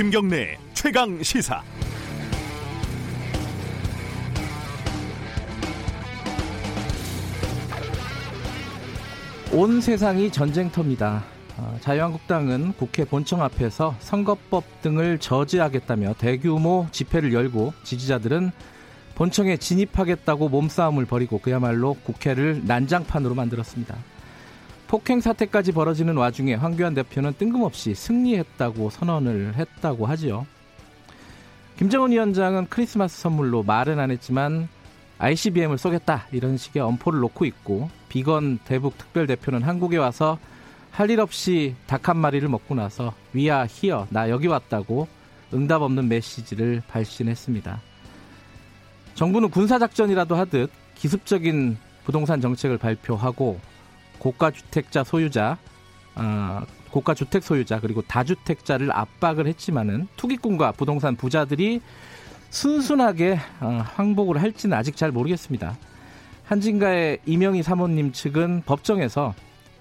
김경래 최강 시사. 온 세상이 전쟁터입니다. 어, 자유한국당은 국회 본청 앞에서 선거법 등을 저지하겠다며 대규모 집회를 열고 지지자들은 본청에 진입하겠다고 몸싸움을 벌이고 그야말로 국회를 난장판으로 만들었습니다. 폭행 사태까지 벌어지는 와중에 황교안 대표는 뜬금없이 승리했다고 선언을 했다고 하지요. 김정은 위원장은 크리스마스 선물로 말은 안 했지만 ICBM을 쏘겠다 이런 식의 엄포를 놓고 있고 비건 대북 특별 대표는 한국에 와서 할 일 없이 닭 한 마리를 먹고 나서 위아 히어 나 여기 왔다고 응답 없는 메시지를 발신했습니다. 정부는 군사 작전이라도 하듯 기습적인 부동산 정책을 발표하고 고가 주택자 소유자, 어, 고가 주택 소유자 그리고 다주택자를 압박을 했지만은 투기꾼과 부동산 부자들이 순순하게 어, 항복을 할지는 아직 잘 모르겠습니다. 한진가의 이명희 사모님 측은 법정에서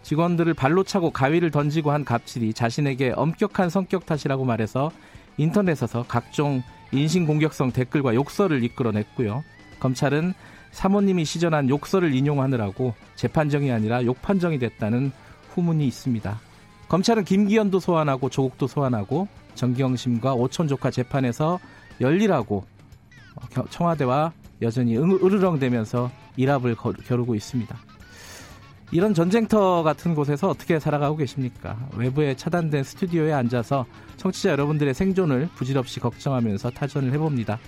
직원들을 발로 차고 가위를 던지고 한 갑질이 자신에게 엄격한 성격 탓이라고 말해서 인터넷에서 각종 인신공격성 댓글과 욕설을 이끌어냈고요. 검찰은 사모님이 시전한 욕설을 인용하느라고 재판정이 아니라 욕판정이 됐다는 후문이 있습니다. 검찰은 김기현도 소환하고 조국도 소환하고 정경심과 오촌 조카 재판에서 열리라고 청와대와 여전히 으르렁대면서 일합을 겨루고 있습니다. 이런 전쟁터 같은 곳에서 어떻게 살아가고 계십니까? 외부에 차단된 스튜디오에 앉아서 청취자 여러분들의 생존을 부질없이 걱정하면서 타전을 해봅니다.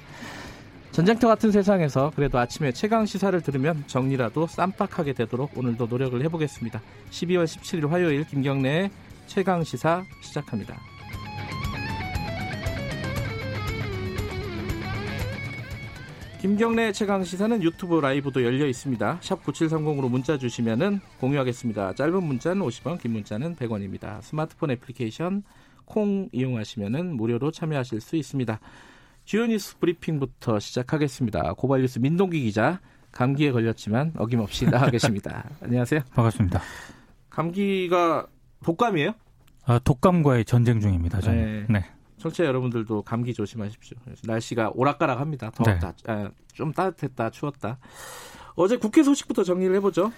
전쟁터 같은 세상에서 그래도 아침에 최강 시사를 들으면 정리라도 쌈박하게 되도록 오늘도 노력을 해보겠습니다. 12월 17일 화요일 김경래의 최강 시사 시작합니다. 김경래 최강 시사는 유튜브 라이브도 열려 있습니다. 샵 9730으로 문자 주시면은 공유하겠습니다. 짧은 문자는 50원, 긴 문자는 100원입니다. 스마트폰 애플리케이션 콩 이용하시면은 무료로 참여하실 수 있습니다. 주요 뉴스 브리핑부터 시작하겠습니다. 고발뉴스 민동기 기자 감기에 걸렸지만 어김없이 나와 계십니다. 안녕하세요. 반갑습니다. 감기가 독감이에요? 아, 독감과의 전쟁 중입니다. 저는. 네. 네. 청취자 여러분들도 감기 조심하십시오. 날씨가 오락가락합니다. 더웠다, 네. 아, 좀 따뜻했다, 추웠다. 어제 국회 소식부터 정리를 해보죠.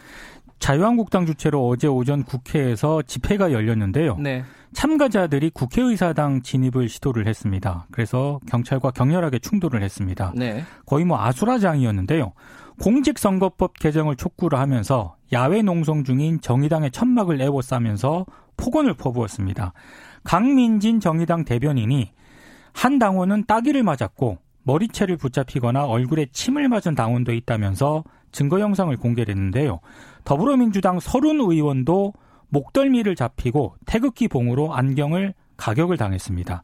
자유한국당 주최로 어제 오전 국회에서 집회가 열렸는데요. 네. 참가자들이 국회의사당 진입을 시도를 했습니다. 그래서 경찰과 격렬하게 충돌을 했습니다. 네. 거의 뭐 아수라장이었는데요. 공직선거법 개정을 촉구를 하면서 야외 농성 중인 정의당의 천막을 에워싸면서 폭언을 퍼부었습니다. 강민진 정의당 대변인이 한 당원은 따기를 맞았고 머리채를 붙잡히거나 얼굴에 침을 맞은 당원도 있다면서 증거 영상을 공개했는데요. 더불어민주당 서른 의원도 목덜미를 잡히고 태극기 봉으로 안경을 가격을 당했습니다.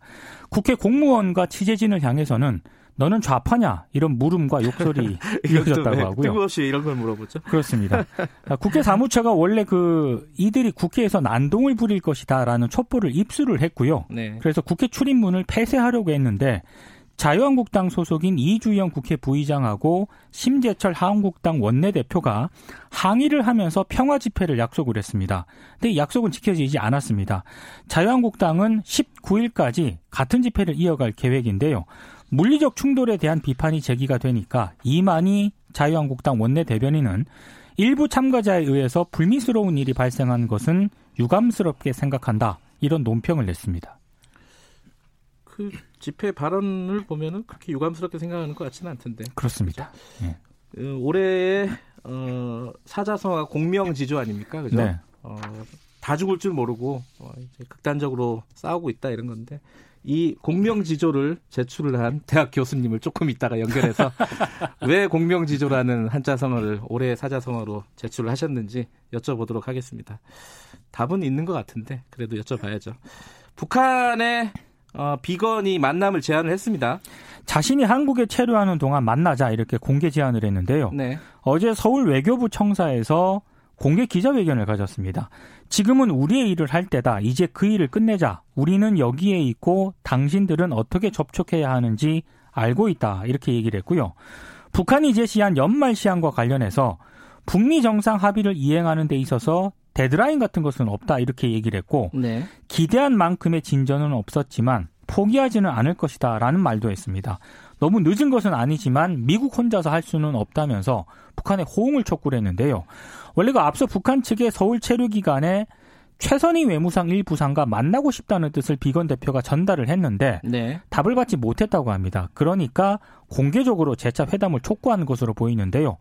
국회 공무원과 취재진을 향해서는 너는 좌파냐 이런 물음과 욕설이 이어졌다고 하고요. 뜬금없이 이런 걸 물어보죠. 그렇습니다. 국회 사무처가 원래 그 이들이 국회에서 난동을 부릴 것이다라는 촛불을 입수를 했고요. 네. 그래서 국회 출입문을 폐쇄하려고 했는데 자유한국당 소속인 이주영 국회 부의장하고 심재철 하한국당 원내대표가 항의를 하면서 평화 집회를 약속을 했습니다. 근데 약속은 지켜지지 않았습니다. 자유한국당은 19일까지 같은 집회를 이어갈 계획인데요. 물리적 충돌에 대한 비판이 제기가 되니까 이만희 자유한국당 원내대변인은 일부 참가자에 의해서 불미스러운 일이 발생한 것은 유감스럽게 생각한다. 이런 논평을 냈습니다. 그 집회 발언을 보면은 그렇게 유감스럽게 생각하는 것 같지는 않던데. 그렇습니다. 예. 그 올해의 어, 사자성어 공명지조 아닙니까? 그죠? 네. 어, 다 죽을 줄 모르고 어, 이제 극단적으로 싸우고 있다 이런 건데 이 공명지조를 제출을 한 대학 교수님을 조금 있다가 연결해서 왜 공명지조라는 한자성어를 올해 사자성어로 제출을 하셨는지 여쭤보도록 하겠습니다. 답은 있는 것 같은데 그래도 여쭤봐야죠. 북한의 어, 비건이 만남을 제안을 했습니다. 자신이 한국에 체류하는 동안 만나자 이렇게 공개 제안을 했는데요. 네. 어제 서울 외교부 청사에서 공개 기자회견을 가졌습니다. 지금은 우리의 일을 할 때다. 이제 그 일을 끝내자. 우리는 여기에 있고 당신들은 어떻게 접촉해야 하는지 알고 있다. 이렇게 얘기를 했고요. 북한이 제시한 연말 시한과 관련해서 북미 정상 합의를 이행하는 데 있어서 데드라인 같은 것은 없다 이렇게 얘기를 했고 네. 기대한 만큼의 진전은 없었지만 포기하지는 않을 것이다라는 말도 했습니다. 너무 늦은 것은 아니지만 미국 혼자서 할 수는 없다면서 북한에 호응을 촉구를 했는데요. 원래가 앞서 북한 측의 서울 체류 기간에 최선희 외무상 1부상과 만나고 싶다는 뜻을 비건 대표가 전달을 했는데 네. 답을 받지 못했다고 합니다. 그러니까 공개적으로 재차 회담을 촉구한 것으로 보이는데요.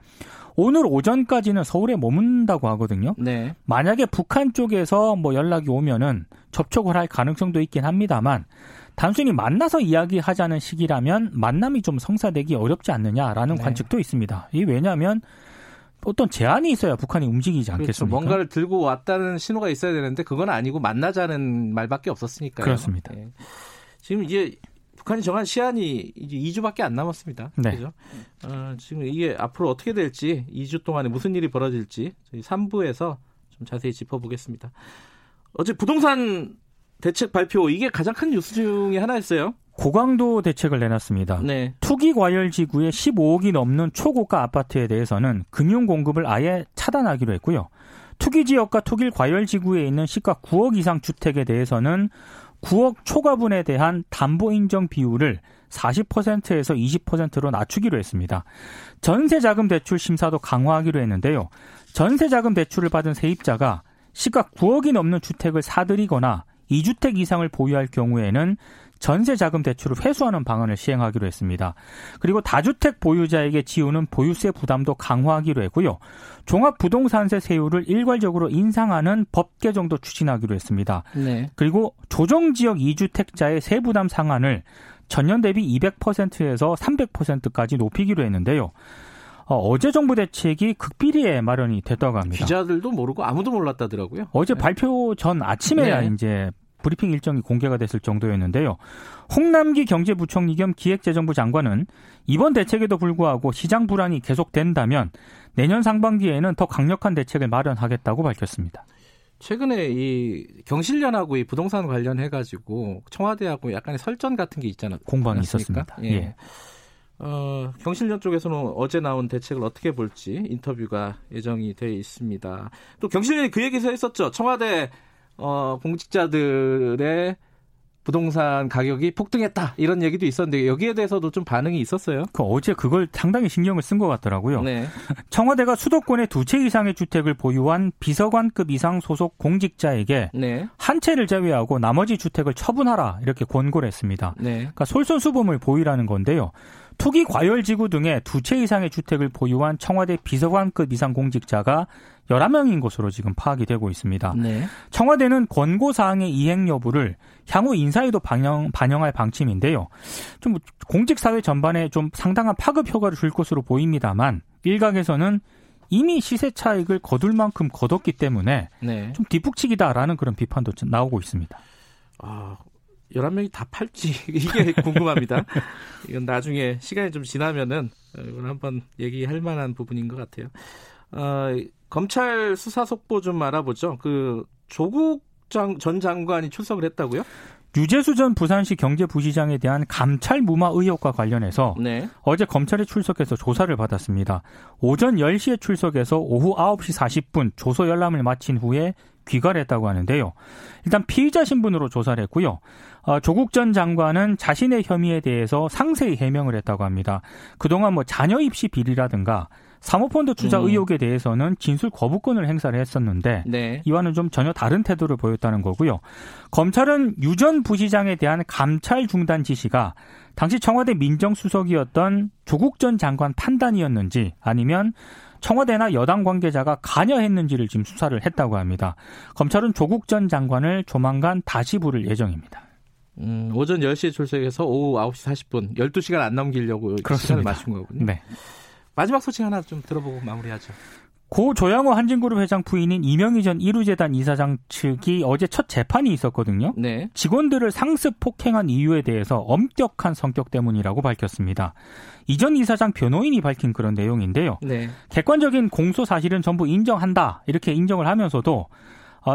오늘 오전까지는 서울에 머문다고 하거든요. 네. 만약에 북한 쪽에서 뭐 연락이 오면은 접촉을 할 가능성도 있긴 합니다만 단순히 만나서 이야기하자는 시기라면 만남이 좀 성사되기 어렵지 않느냐라는 네. 관측도 있습니다. 이 왜냐하면 어떤 제한이 있어야 북한이 움직이지 그렇죠. 않겠습니까? 그렇죠. 뭔가를 들고 왔다는 신호가 있어야 되는데 그건 아니고 만나자는 말밖에 없었으니까요. 그렇습니다. 네. 지금 이제 북한이 정한 시한이 이제 2주밖에 안 남았습니다. 네. 그죠? 어, 지금 이게 앞으로 어떻게 될지 2주 동안에 무슨 일이 벌어질지 저희 3부에서 좀 자세히 짚어보겠습니다. 어제 부동산 대책 발표 이게 가장 큰 뉴스 중에 하나였어요. 고강도 대책을 내놨습니다. 네. 투기 과열 지구의 15억이 넘는 초고가 아파트에 대해서는 금융 공급을 아예 차단하기로 했고요. 투기 지역과 투기 과열 지구에 있는 시가 9억 이상 주택에 대해서는 9억 초과분에 대한 담보 인정 비율을 40%에서 20%로 낮추기로 했습니다. 전세 자금 대출 심사도 강화하기로 했는데요. 전세 자금 대출을 받은 세입자가 시가 9억이 넘는 주택을 사들이거나 2주택 이상을 보유할 경우에는 전세 자금 대출을 회수하는 방안을 시행하기로 했습니다. 그리고 다주택 보유자에게 지우는 보유세 부담도 강화하기로 했고요. 종합부동산세 세율을 일괄적으로 인상하는 법 개정도 추진하기로 했습니다. 네. 그리고 조정지역 2주택자의 세부담 상한을 전년 대비 200%에서 300%까지 높이기로 했는데요. 어, 제 정부 대책이 극비리에 마련이 됐다고 합니다. 기자들도 모르고 아무도 몰랐다더라고요. 어제 네. 발표 전 아침에야 네. 이제 브리핑 일정이 공개가 됐을 정도였는데요. 홍남기 경제부총리 겸 기획재정부 장관은 이번 대책에도 불구하고 시장 불안이 계속된다면 내년 상반기에는 더 강력한 대책을 마련하겠다고 밝혔습니다. 최근에 이 경실련하고 이 부동산 관련해 가지고 청와대하고 약간의 설전 같은 게 있잖아요. 공방이 있었습니다. 예. 예. 어, 경실련 쪽에서는 어제 나온 대책을 어떻게 볼지 인터뷰가 예정이 돼 있습니다. 또 경실련이 그 얘기도 했었죠. 청와대 어, 공직자들의 부동산 가격이 폭등했다 이런 얘기도 있었는데 여기에 대해서도 좀 반응이 있었어요. 그 어제 그걸 상당히 신경을 쓴 것 같더라고요. 네. 청와대가 수도권에 두 채 이상의 주택을 보유한 비서관급 이상 소속 공직자에게 네. 한 채를 제외하고 나머지 주택을 처분하라 이렇게 권고를 했습니다. 네. 그러니까 솔선수범을 보이라는 건데요. 투기 과열 지구 등의 두 채 이상의 주택을 보유한 청와대 비서관급 이상 공직자가 11명인 것으로 지금 파악이 되고 있습니다. 네. 청와대는 권고 사항의 이행 여부를 향후 인사에도 반영, 반영할 방침인데요. 좀 공직 사회 전반에 좀 상당한 파급 효과를 줄 것으로 보입니다만 일각에서는 이미 시세 차익을 거둘 만큼 거뒀기 때문에 네. 좀 뒷북치기다라는 그런 비판도 나오고 있습니다. 아, 11명이 다 팔지 이게 궁금합니다. 이건 나중에 시간이 좀 지나면은 이건 한번 얘기할 만한 부분인 것 같아요. 어, 검찰 수사 속보 좀 알아보죠. 그 조국 장, 전 장관이 출석을 했다고요? 유재수 전 부산시 경제부시장에 대한 감찰 무마 의혹과 관련해서 네. 어제 검찰에 출석해서 조사를 받았습니다. 오전 10시에 출석해서 오후 9시 40분 조서 열람을 마친 후에 귀가했다고 하는데요. 일단 피의자 신분으로 조사를 했고요. 어, 조국 전 장관은 자신의 혐의에 대해서 상세히 해명을 했다고 합니다. 그동안 뭐 자녀 입시 비리라든가 사모펀드 투자 음. 의혹에 대해서는 진술 거부권을 행사를 했었는데 네. 이와는 좀 전혀 다른 태도를 보였다는 거고요. 검찰은 유 전 부시장에 대한 감찰 중단 지시가 당시 청와대 민정수석이었던 조국 전 장관 판단이었는지 아니면 청와대나 여당 관계자가 관여했는지를 지금 수사를 했다고 합니다. 검찰은 조국 전 장관을 조만간 다시 부를 예정입니다. 음, 오전 10시에 출석해서 오후 9시 40분, 12시간 안 넘기려고 그렇습니다. 시간을 맞춘 거군요. 네. 마지막 소식 하나 좀 들어보고 마무리하죠. 고 조양호 한진그룹 회장 부인인 이명희 전 이루재단 이사장 측이 어제 첫 재판이 있었거든요. 네. 직원들을 상습 폭행한 이유에 대해서 엄격한 성격 때문이라고 밝혔습니다. 이전 이사장 변호인이 밝힌 그런 내용인데요. 네. 객관적인 공소 사실은 전부 인정한다 이렇게 인정을 하면서도 어,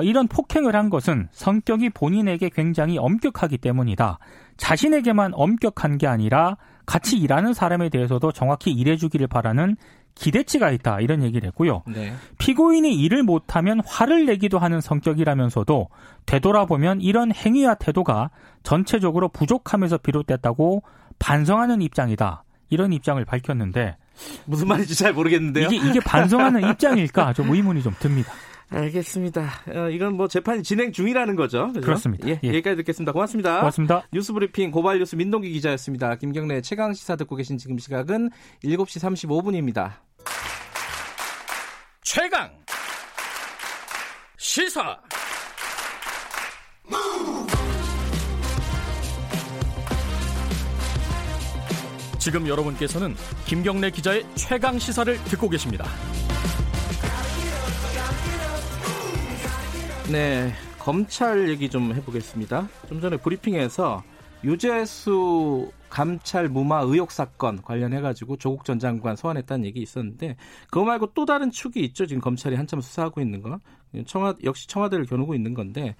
이런 폭행을 한 것은 성격이 본인에게 굉장히 엄격하기 때문이다. 자신에게만 엄격한 게 아니라 같이 일하는 사람에 대해서도 정확히 일해주기를 바라는 기대치가 있다 이런 얘기를 했고요. 네. 피고인이 일을 못하면 화를 내기도 하는 성격이라면서도 되돌아보면 이런 행위와 태도가 전체적으로 부족함에서 비롯됐다고 반성하는 입장이다. 이런 입장을 밝혔는데 무슨 말인지 잘 모르겠는데요. 이게, 이게 반성하는 입장일까 좀 의문이 좀 듭니다. 알겠습니다. 어, 이건 뭐 재판이 진행 중이라는 거죠. 그렇죠? 그렇습니다 예, 예. 여기까지 듣겠습니다. 고맙습니다. 고맙습니다. 뉴스 브리핑 고발 뉴스 민동기 기자였습니다. 김경래 최강 시사 듣고 계신 지금 시각은 7시 35분입니다. 최강 시사 지금 여러분께서는 김경래 기자의 최강 시사를 듣고 계십니다. 네, 검찰 얘기 좀 해보겠습니다. 좀 전에 브리핑에서 유재수 감찰 무마 의혹 사건 관련해가지고 조국 전 장관 소환했다는 얘기 있었는데 그거 말고 또 다른 축이 있죠. 지금 검찰이 한참 수사하고 있는 거. 청와 역시 청와대를 겨누고 있는 건데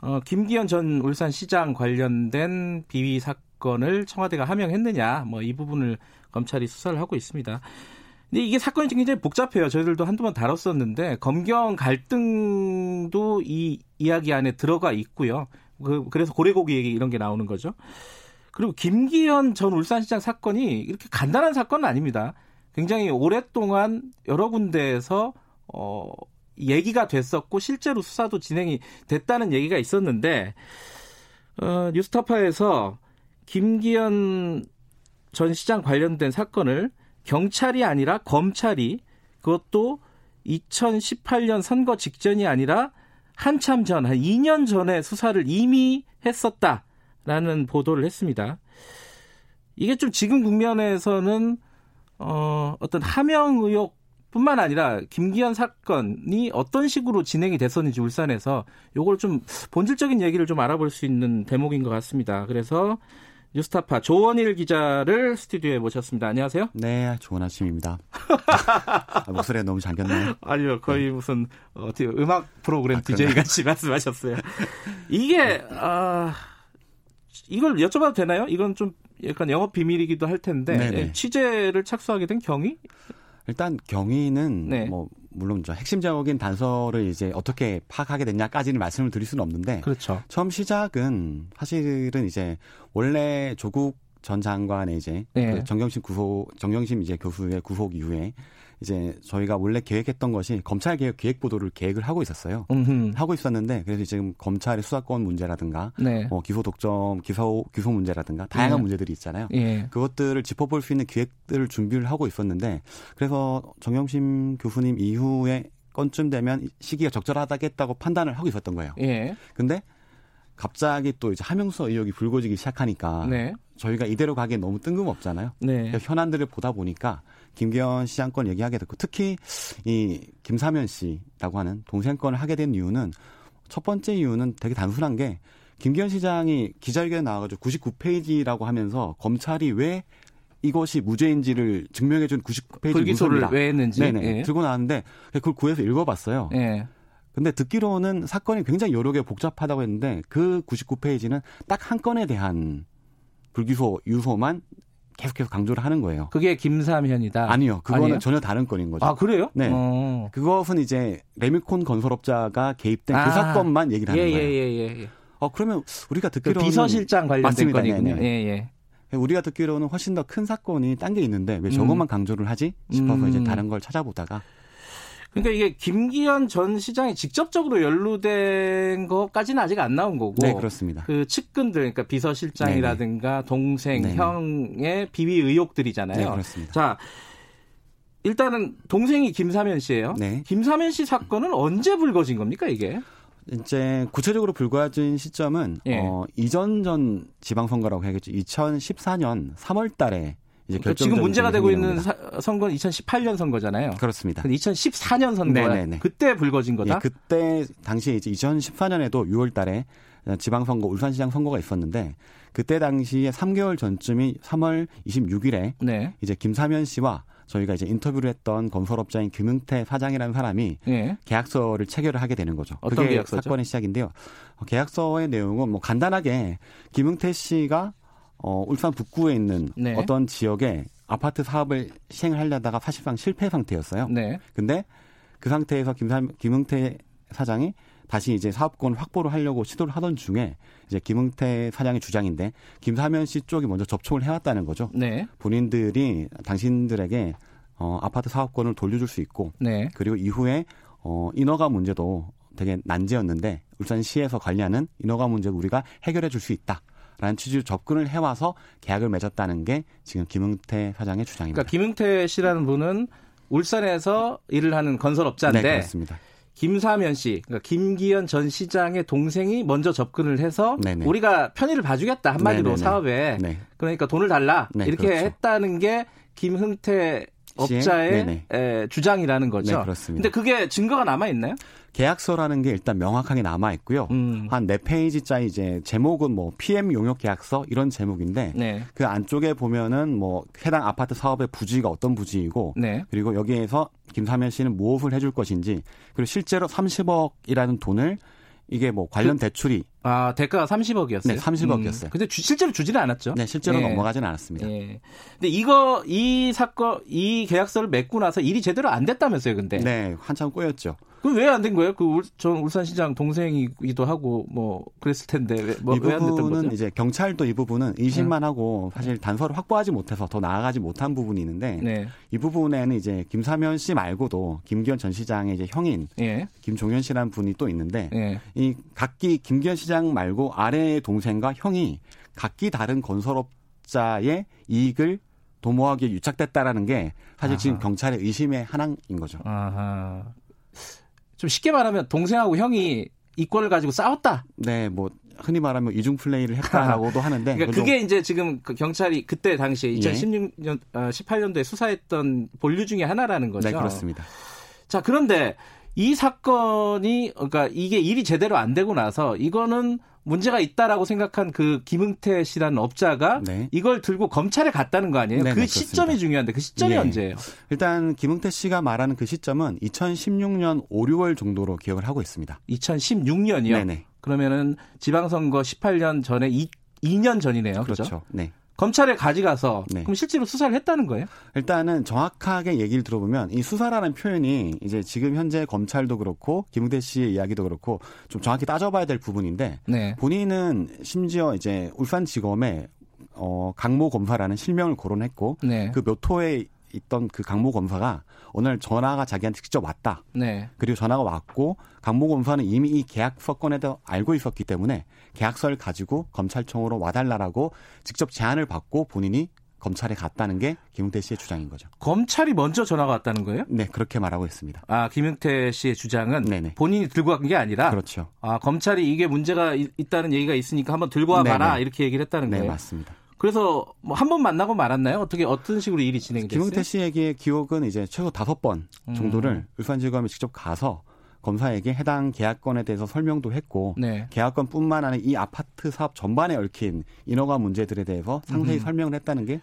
어, 김기현 전 울산시장 관련된 비위 사건을 청와대가 함양했느냐, 뭐 이 부분을 검찰이 수사를 하고 있습니다. 근데 이게 사건이 굉장히 복잡해요. 저희들도 한두 번 다뤘었는데 검경 갈등도 이 이야기 안에 들어가 있고요. 그, 그래서 고래고기 얘기 이런 게 나오는 거죠. 그리고 김기현 전 울산시장 사건이 이렇게 간단한 사건은 아닙니다. 굉장히 오랫동안 여러 군데에서 어 얘기가 됐었고 실제로 수사도 진행이 됐다는 얘기가 있었는데 어, 뉴스타파에서 김기현 전 시장 관련된 사건을 경찰이 아니라 검찰이 그것도 2018년 선거 직전이 아니라 한참 전, 한 2년 전에 수사를 이미 했었다라는 보도를 했습니다. 이게 좀 지금 국면에서는 어, 어떤 하명 의혹 뿐만 아니라 김기현 사건이 어떤 식으로 진행이 됐었는지 울산에서 요걸 좀 본질적인 얘기를 좀 알아볼 수 있는 대목인 것 같습니다. 그래서 뉴스타파 조원일 기자를 스튜디오에 모셨습니다. 안녕하세요. 네, 좋은 아침입니다. 아, 목소리가 너무 잠겼나요? 아니요, 거의 네. 무슨 어떻게 음악 프로그램 아, DJ 같이 말씀하셨어요. 이게 아 이걸 여쭤봐도 되나요? 이건 좀 약간 영업 비밀이기도 할 텐데 네네. 취재를 착수하게 된 경위? 일단 경위는 네. 뭐 물론 저 핵심적인 단서를 이제 어떻게 파악하게 됐냐까지는 말씀을 드릴 수는 없는데 그렇죠. 처음 시작은 사실은 이제 원래 조국 전 장관의 이제 네. 그 정경심 구속 정경심 이제 교수의 구속 이후에 이제 저희가 원래 계획했던 것이 검찰 개혁 기획 보도를 계획을 하고 있었어요. 음흠. 하고 있었는데 그래서 지금 검찰의 수사권 문제라든가 네. 뭐 기소 독점, 기소 기소 문제라든가 다양한 네. 문제들이 있잖아요. 예. 그것들을 짚어볼 수 있는 기획들을 준비를 하고 있었는데 그래서 정영심 교수님 이후에 건쯤 되면 시기가 적절하다겠다고 판단을 하고 있었던 거예요. 예. 근데 갑자기 또 이제 하명수 의혹이 불거지기 시작하니까 네. 저희가 이대로 가기엔 너무 뜬금없잖아요. 네. 현안들을 보다 보니까 김기현 시장권 얘기하게 됐고 특히 이 김사면 씨라고 하는 동생권을 하게 된 이유는 첫 번째 이유는 되게 단순한 게 김기현 시장이 기자회견에 나와가지고 99페이지라고 하면서 검찰이 왜 이것이 무죄인지를 증명해준 99페이지 불기소를 왜 했는지 네네 예. 들고 나왔는데 그걸 구해서 읽어봤어요. 예. 근데 듣기로는 사건이 굉장히 여러 개 복잡하다고 했는데 그 99페이지는 딱 한 건에 대한 불기소 유소만 계속해서 강조를 하는 거예요. 그게 김삼현이다. 아니요, 그거는 아니에요? 전혀 다른 건인 거죠. 아 그래요? 네. 어. 그것은 이제 레미콘 건설업자가 개입된 그 아. 그 사건만 얘기를 하는 예, 거예요. 예, 예, 예. 어 그러면 우리가 그 듣기로는 그 비서실장 관련된 맞습니다. 건이군요. 네, 네. 예, 예. 우리가 듣기로는 훨씬 더 큰 사건이 딴 게 있는데 왜 저것만 음. 강조를 하지 싶어서 음. 이제 다른 걸 찾아보다가 그러니까 이게 김기현 전 시장이 직접적으로 연루된 것까지는 아직 안 나온 거고. 네, 그렇습니다. 그 측근들, 그러니까 비서실장이라든가 네네. 동생, 네네. 형의 비위 의혹들이잖아요. 네, 그렇습니다. 자, 일단은 동생이 김사면 씨예요. 네. 김사면 씨 사건은 언제 불거진 겁니까, 이게? 이제 구체적으로 불거진 시점은 예. 어, 이전 전 지방선거라고 해야겠죠. 2014년 3월 달에 이제 그러니까 지금 문제가 되고 있는 사, 선거는 2018년 선거잖아요. 그렇습니다. 2014년 선거야. 네네네. 그때 불거진 거다. 예, 그때 당시에 이제 2014년에도 6월달에 지방선거 울산시장 선거가 있었는데 그때 당시에 3개월 전쯤이 3월 26일에 네. 이제 김사면 씨와 저희가 이제 인터뷰를 했던 건설업자인 김은태 사장이라는 사람이 네. 계약서를 체결을 하게 되는 거죠. 어떤 그게 계약서죠? 사건의 시작인데요. 계약서의 내용은 뭐 간단하게 김은태 씨가 어, 울산 북구에 있는 네. 어떤 지역에 아파트 사업을 시행하려다가 사실상 실패 상태였어요. 네. 근데 그 상태에서 김사, 김흥태 사장이 다시 이제 사업권 확보를 하려고 시도를 하던 중에 이제 김흥태 사장의 주장인데 김사면 씨 쪽이 먼저 접촉을 해왔다는 거죠. 네. 본인들이 당신들에게 어, 아파트 사업권을 돌려줄 수 있고 네. 그리고 이후에 어, 인허가 문제도 되게 난제였는데 울산시에서 관리하는 인허가 문제도 우리가 해결해 줄 수 있다. 라는 취지로 접근을 해와서 계약을 맺었다는 게 지금 김흥태 사장의 주장입니다. 그러니까 김흥태 씨라는 분은 울산에서 일을 하는 건설업자인데 네, 그렇습니다. 김사면 씨, 그러니까 김기현 전 시장의 동생이 먼저 접근을 해서 네네. 우리가 편의를 봐주겠다 한마디로 네네네. 사업에 네. 그러니까 돈을 달라 네, 이렇게 그렇죠. 했다는 게 김흥태 업자의 에, 주장이라는 거죠. 네, 그렇습니다. 근데 그게 증거가 남아 있나요? 계약서라는 게 일단 명확하게 남아 있고요. 음. 한네 페이지짜리 이제 제목은 뭐 PM 용역 계약서 이런 제목인데 네. 그 안쪽에 보면은 뭐 해당 아파트 사업의 부지가 어떤 부지이고 네. 그리고 여기에서 김사면 씨는 무엇을 해줄 것인지 그리고 실제로 30억이라는 돈을 이게 뭐 관련 그, 대출이 아 대가가 30억이었어요. 네, 30억이었어요. 음, 근데 주, 실제로 주지는 않았죠. 네, 실제로 네. 넘어가지는 않았습니다. 네. 근데 이거 이 사건 이 계약서를 맺고 나서 일이 제대로 안 됐다면서요, 근데? 네, 한참 꼬였죠. 그럼 왜 안 된 거예요? 그 전 울산 시장 동생이기도 하고 뭐 그랬을 텐데 왜, 뭐, 이 부분은 이제 경찰도 이 부분은 의심만 음. 하고 사실 단서를 확보하지 못해서 더 나아가지 못한 부분이 있는데 네. 이 부분에는 이제 김사면 씨 말고도 김기현 전 시장의 이제 형인 예. 김종현 씨라는 분이 또 있는데 예. 이 각기 김기현 시장 말고 아래의 동생과 형이 각기 다른 건설업자의 이익을 도모하기에 유착됐다라는 게 사실 아하. 지금 경찰의 의심의 하나인 거죠. 아하. 좀 쉽게 말하면 동생하고 형이 이권을 가지고 싸웠다. 네, 뭐 흔히 말하면 이중 플레이를 했다라고도 하는데 그러니까 그게 이제 지금 그 경찰이 그때 당시에 2016년 예. 18년도에 수사했던 본류 중에 하나라는 거죠. 네, 그렇습니다. 자, 그런데 이 사건이 그러니까 이게 일이 제대로 안 되고 나서 이거는 문제가 있다라고 생각한 그 김응태 씨라는 업자가 네. 이걸 들고 검찰에 갔다는 거 아니에요? 네네, 그 시점이 그렇습니다. 중요한데 그 시점이 예. 언제예요? 일단 김응태 씨가 말하는 그 시점은 2016년 5, 6월 정도로 기억을 하고 있습니다. 2016년이요? 네네. 그러면은 지방선거 18년 전에 2, 2년 전이네요. 그렇죠. 그렇죠? 네. 검찰에 가져가서 네. 그럼 실제로 수사를 했다는 거예요? 일단은 정확하게 얘기를 들어보면 이 수사라는 표현이 이제 지금 현재 검찰도 그렇고 김웅대 씨의 이야기도 그렇고 좀 정확히 따져봐야 될 부분인데 네. 본인은 심지어 이제 울산지검에 어 강모 검사라는 실명을 거론했고 네. 그몇 호에 있던 그 강모 검사가 오늘 전화가 자기한테 직접 왔다. 네. 그리고 전화가 왔고 강모 검사는 이미 이 계약서 건에 대 알고 있었기 때문에 계약서를 가지고 검찰청으로 와달라라고 직접 제안을 받고 본인이 검찰에 갔다는 게 김용태 씨의 주장인 거죠. 검찰이 먼저 전화가 왔다는 거예요? 네, 그렇게 말하고 있습니다. 아, 김용태 씨의 주장은 네네. 본인이 들고 간 게 아니라 그렇죠. 아, 검찰이 이게 문제가 있, 다는 얘기가 있으니까 한번 들고 와 봐라 이렇게 얘기를 했다는 네, 거예요. 네, 맞습니다. 그래서 뭐 한 번 만나고 말았나요? 어떻게 어떤 식으로 일이 진행됐어요? 김용태 씨에게 기억은 이제 최소 다섯 번 정도를 음. 울산지검에 직접 가서 검사에게 해당 계약건에 대해서 설명도 했고 네. 계약건뿐만 아니라 이 아파트 사업 전반에 얽힌 인허가 문제들에 대해서 상세히 음. 설명을 했다는 게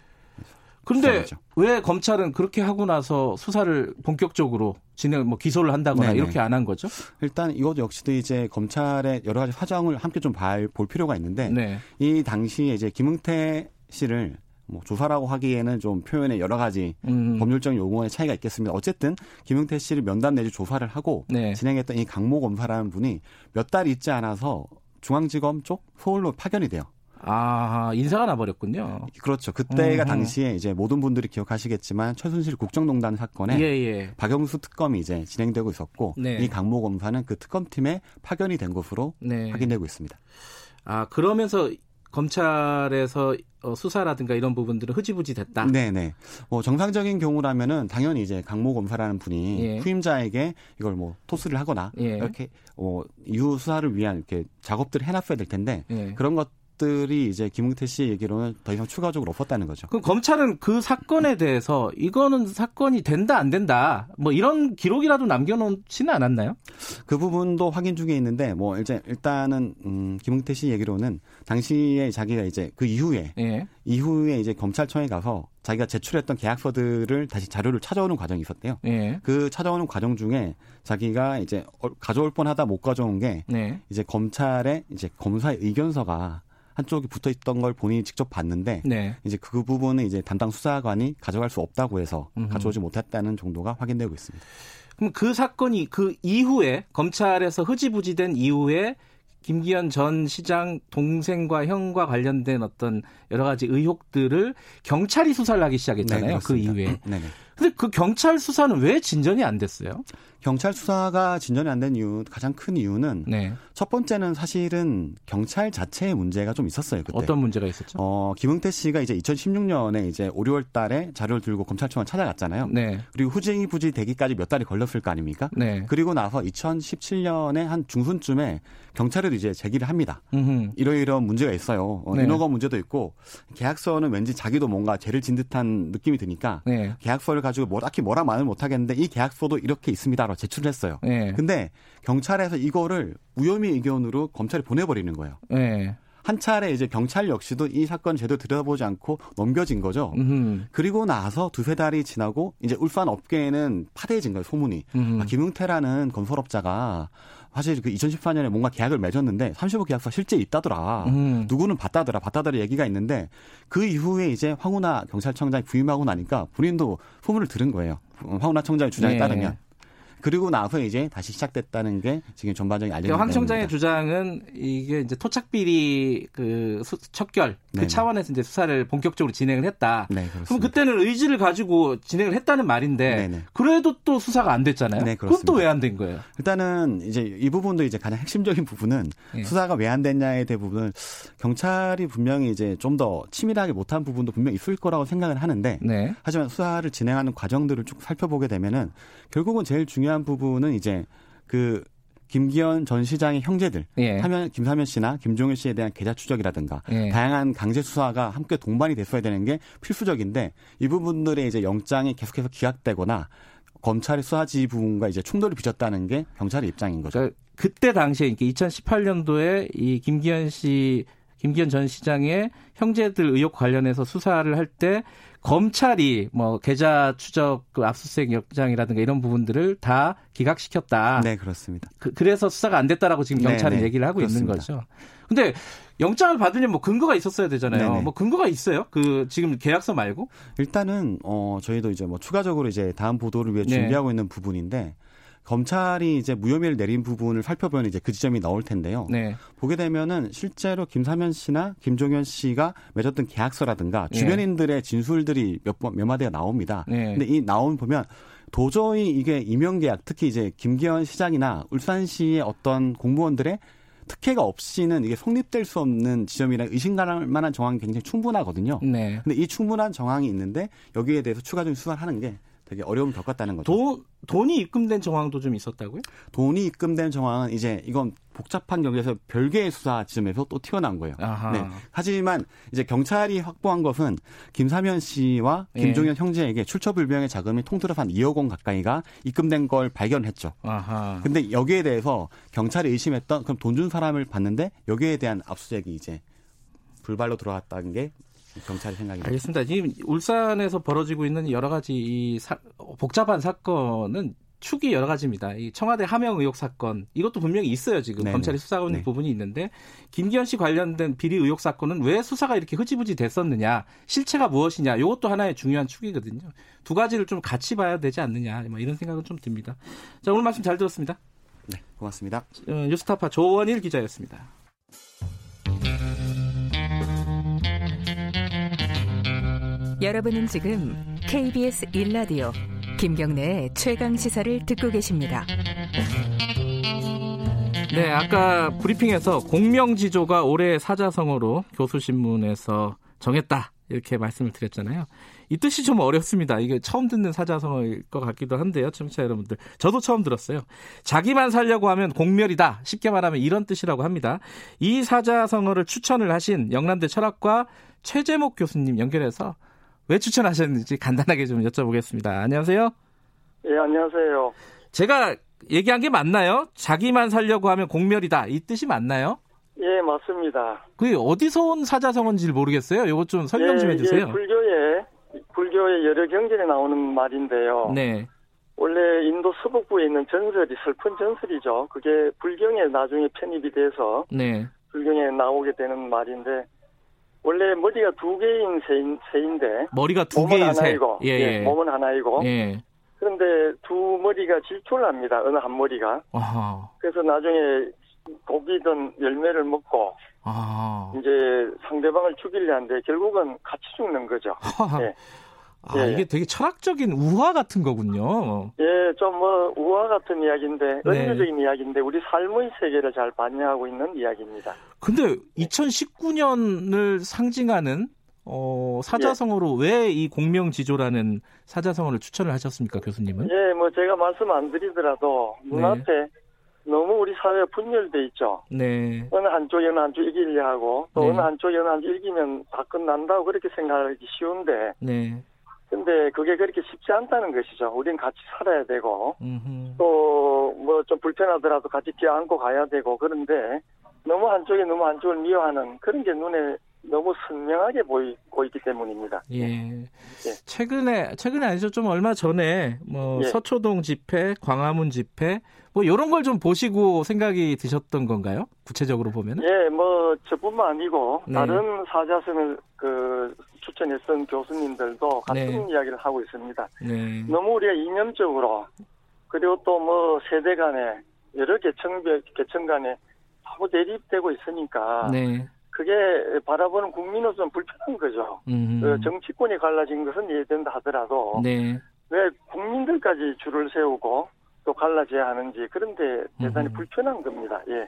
그런데 왜 검찰은 그렇게 하고 나서 수사를 본격적으로 진행 뭐 기소를 한다거나 네네. 이렇게 안 한 거죠? 일단 이것 역시도 이제 검찰의 여러 가지 사정을 함께 좀 볼 필요가 있는데 네. 이 당시에 이제 김응태 씨를 뭐 조사라고 하기에는 좀 표현에 여러 가지 음. 법률적 용어의 차이가 있겠습니다. 어쨌든 김용태 씨를 면담 내지 조사를 하고 네. 진행했던 이 강모 검사라는 분이 몇 달 있지 않아서 중앙지검 쪽 서울로 파견이 돼요. 아, 인사가 나버렸군요. 그렇죠. 그때가 음. 당시에 이제 모든 분들이 기억하시겠지만 최순실 국정농단 사건에 예, 예. 박영수 특검이 이제 진행되고 있었고 네. 이 강모 검사는 그 특검팀에 파견이 된 것으로 네. 확인되고 있습니다. 아, 그러면서 검찰에서 어, 수사라든가 이런 부분들은 흐지부지 됐다. 네네. 뭐 정상적인 경우라면은 당연히 이제 강모 검사라는 분이 예. 후임자에게 이걸 뭐 토스를 하거나 예. 이렇게 어, 이후 수사를 위한 이렇게 작업들을 해놨어야 될 텐데 예. 그런 것 것들이 이제 김웅태 씨 얘기로는 더 이상 추가적으로 없었다는 거죠. 그럼 검찰은 그 사건에 대해서 이거는 사건이 된다 안 된다 뭐 이런 기록이라도 남겨놓지는 않았나요? 그 부분도 확인 중에 있는데 뭐 이제 일단은 음, 김웅태 씨 얘기로는 당시에 자기가 이제 그 이후에 예. 이후에 이제 검찰청에 가서 자기가 제출했던 계약서들을 다시 자료를 찾아오는 과정이 있었대요. 예. 그 찾아오는 과정 중에 자기가 이제 가져올 뻔하다 못 가져온 게 네. 이제 검찰의 이제 검사의 의견서가 한쪽이 붙어 있던 걸 본인이 직접 봤는데 네. 이제 그 부분은 이제 담당 수사관이 가져갈 수 없다고 해서 음. 가져오지 못했다는 정도가 확인되고 있습니다. 그럼 그 사건이 그 이후에 검찰에서 흐지부지된 이후에 김기현 전 시장 동생과 형과 관련된 어떤 여러 가지 의혹들을 경찰이 수사를 하기 시작했잖아요. 네, 그 이후에. 네. 근데 그 경찰 수사는 왜 진전이 안 됐어요? 경찰 수사가 진전이 안 된 이유 가장 큰 이유는 네. 첫 번째는 사실은 경찰 자체의 문제가 좀 있었어요. 그때. 어떤 문제가 있었죠? 어, 김은태 씨가 이제 2016년에 이제 5, 6월 달에 자료를 들고 검찰청을 찾아갔잖아요. 네. 그리고 후쟁이 부지 되기까지 몇 달이 걸렸을 거 아닙니까? 네. 그리고 나서 2017년에 한 중순쯤에 경찰에도 이제 제기를 합니다. 음흠. 이러이러한 문제가 있어요. 어, 네. 인허가 문제도 있고 계약서는 왠지 자기도 뭔가 죄를 진 듯한 느낌이 드니까 네. 계약서를 가지고 뭐 딱히 뭐라 말을 못 하겠는데 이 계약서도 이렇게 있습니다라고 제출을 했어요. 네. 근데 경찰에서 이거를 무혐의 의견으로 검찰에 보내버리는 거예요. 네. 한 차례 이제 경찰 역시도 이 사건 제대로 들여다보지 않고 넘겨진 거죠. 음흠. 그리고 나서 두세 달이 지나고 이제 울산 업계에는 파대해진 거예요, 소문이. 아, 김웅태라는 건설업자가 사실 그 2014년에 뭔가 계약을 맺었는데 35 계약서 실제 있다더라. 음. 누구는 봤다더라. 봤다더라 얘기가 있는데 그 이후에 이제 황운하 경찰청장이 부임하고 나니까 본인도 소문을 들은 거예요. 황운하 청장의 주장에 네. 따르면. 그리고 나서 이제 다시 시작됐다는 게 지금 전반적인 알려진 황 청장의 주장은 이게 이제 토착 비리 그 척결 그 네네. 차원에서 이제 수사를 본격적으로 진행을 했다. 네, 그럼 그때는 의지를 가지고 진행을 했다는 말인데 네네. 그래도 또 수사가 안 됐잖아요. 네, 그것도 왜안 된 거예요? 일단은 이제 이 부분도 이제 가장 핵심적인 부분은 네. 수사가 왜 안 됐냐에 대부분 경찰이 분명히 이제 좀 더 치밀하게 못한 부분도 분명 히 있을 거라고 생각을 하는데 네. 하지만 수사를 진행하는 과정들을 쭉 살펴보게 되면은 결국은 제일 중요한 부분은 이제 그 김기현 전 시장의 형제들, 예. 하면 김사면 씨나 김종일 씨에 대한 계좌 추적이라든가 예. 다양한 강제 수사가 함께 동반이 됐어야 되는 게 필수적인데 이 부분들의 이제 영장이 계속해서 기각되거나 검찰의 수사지 부분과 이제 충돌을 빚었다는 게 경찰의 입장인 거죠. 그러니까 그때 당시에 2018년도에 이 김기현 씨 김기현 전 시장의 형제들 의혹 관련해서 수사를 할 때 검찰이 뭐 계좌 추적 그 압수수색 영장이라든가 이런 부분들을 다 기각시켰다. 네, 그렇습니다. 그, 래서 수사가 안 됐다라고 지금 경찰이 네, 네. 얘기를 하고 그렇습니다. 있는 거죠. 근데 영장을 받으려면 뭐 근거가 있었어야 되잖아요. 네네. 네. 뭐 근거가 있어요? 그 지금 계약서 말고? 일단은 어 저희도 이제 뭐 추가적으로 이제 다음 보도를 위해 네. 준비하고 있는 부분인데 검찰이 이제 무혐의를 내린 부분을 살펴보면 이제 그 지점이 나올 텐데요. 네. 보게 되면은 실제로 김사면 씨나 김종현 씨가 맺었던 계약서라든가 네. 주변인들의 진술들이 몇 번, 몇 마디가 나옵니다. 네. 근데 이 나온 보면 도저히 이게 임용계약, 특히 이제 김기현 시장이나 울산시의 어떤 공무원들의 특혜가 없이는 이게 성립될 수 없는 지점이라 의심갈 만한 정황이 굉장히 충분하거든요. 네. 근데 이 충분한 정황이 있는데 여기에 대해서 추가적인 수사를 하는 게 되게 어려움을 겪었다는 거죠. 도, 돈이 입금된 정황도 좀 있었다고요? 돈이 입금된 정황은 이제 이건 복잡한 경기에서 별개의 수사 지점에서 또 튀어나온 거예요. 아하. 네. 하지만 이제 경찰이 확보한 것은 김사면 씨와 예. 김종현 예. 형제에게 출처불명의 자금이 통틀어서 한 2억 원 가까이가 입금된 걸 발견했죠. 아하. 근데 여기에 대해서 경찰이 의심했던 그럼 돈 준 사람을 봤는데 여기에 대한 압수수색이 이제 불발로 들어갔다는 게 경찰의 생각입니다. 알겠습니다. 지금 울산에서 벌어지고 있는 여러 가지 이 사, 복잡한 사건은 축이 여러 가지입니다. 이 청와대 하명 의혹 사건 이것도 분명히 있어요. 지금 네네. 검찰이 수사하고 있는 네. 부분이 있는데 김기현 씨 관련된 비리 의혹 사건은 왜 수사가 이렇게 흐지부지 됐었느냐, 실체가 무엇이냐, 이것도 하나의 중요한 축이거든요. 두 가지를 좀 같이 봐야 되지 않느냐, 뭐 이런 생각은 좀 듭니다. 자 오늘 말씀 잘 들었습니다. 네, 고맙습니다. 어, 뉴스타파 조원일 기자였습니다. 여러분은 지금 KBS 1라디오 김경래의 최강 시사를 듣고 계십니다. 네, 아까 브리핑에서 공명지조가 올해 사자성어로 교수신문에서 정했다. 이렇게 말씀을 드렸잖아요. 이 뜻이 좀 어렵습니다. 이게 처음 듣는 사자성어일 것 같기도 한데요. 청취자 여러분들. 저도 처음 들었어요. 자기만 살려고 하면 공멸이다. 쉽게 말하면 이런 뜻이라고 합니다. 이 사자성어를 추천을 하신 영남대 철학과 최재목 교수님 연결해서 왜 추천하셨는지 간단하게 좀 여쭤보겠습니다. 안녕하세요. 예, 안녕하세요. 제가 얘기한 게 맞나요? 자기만 살려고 하면 공멸이다. 이 뜻이 맞나요? 예, 맞습니다. 그게 어디서 온 사자성어인지 모르겠어요. 이거 좀 설명 좀 예, 해주세요. 예, 불교에 불교의 여러 경전에 나오는 말인데요. 네. 원래 인도 서북부에 있는 전설이 슬픈 전설이죠. 그게 불경에 나중에 편입이 돼서 네. 불경에 나오게 되는 말인데 원래 머리가 두 개인 새인, 새인데 머리가 두 개인 새. 하나이고, 예, 예. 몸은 하나이고 예. 그런데 두 머리가 질투를 합니다. 어느 한 머리가. 아하. 그래서 나중에 고기든 열매를 먹고 아. 이제 상대방을 죽이려 하는데 결국은 같이 죽는 거죠. 예. 아, 예. 이게 되게 철학적인 우화 같은 거군요. 예, 좀 뭐 우화 같은 이야기인데 네. 은유적인 이야기인데 우리 삶의 세계를 잘 반영하고 있는 이야기입니다. 근데 2019년을 상징하는 어, 사자성어로 예. 왜이 공명지조라는 사자성어를 추천을 하셨습니까, 교수님은? 예, 뭐 제가 말씀 안 드리더라도 눈앞에 네. 너무 우리 사회가 분열돼 있죠. 네. 어느 한쪽이 어느 한쪽 이기려 하고 또 네. 어느 한쪽이 어느 한쪽 이기면 다 끝난다고 그렇게 생각하기 쉬운데 네. 근데 그게 그렇게 쉽지 않다는 것이죠. 우린 같이 살아야 되고 또 뭐 좀 불편하더라도 같이 껴안고 가야 되고 그런데 너무 한쪽이 너무 한쪽을 미워하는 그런 게 눈에 너무 선명하게 보이고 있기 때문입니다. 예. 예. 최근에 최근에 아니죠. 좀 얼마 전에 뭐 예. 서초동 집회, 광화문 집회 뭐 이런 걸 좀 보시고 생각이 드셨던 건가요? 구체적으로 보면? 예, 뭐 저뿐만 아니고 네. 다른 사자성을 그 추천했던 교수님들도 같은 네. 이야기를 하고 있습니다. 네. 너무 우리가 이념적으로 그리고 또 뭐 세대 간에 여러 계층 계층 간에 너무 대립되고 있으니까 네. 그게 바라보는 국민으로서는 불편한 거죠. 그 정치권이 갈라진 것은 이해된다 하더라도 네. 왜 국민들까지 줄을 세우고 또 갈라져야 하는지 그런데 대단히 음. 불편한 겁니다. 예.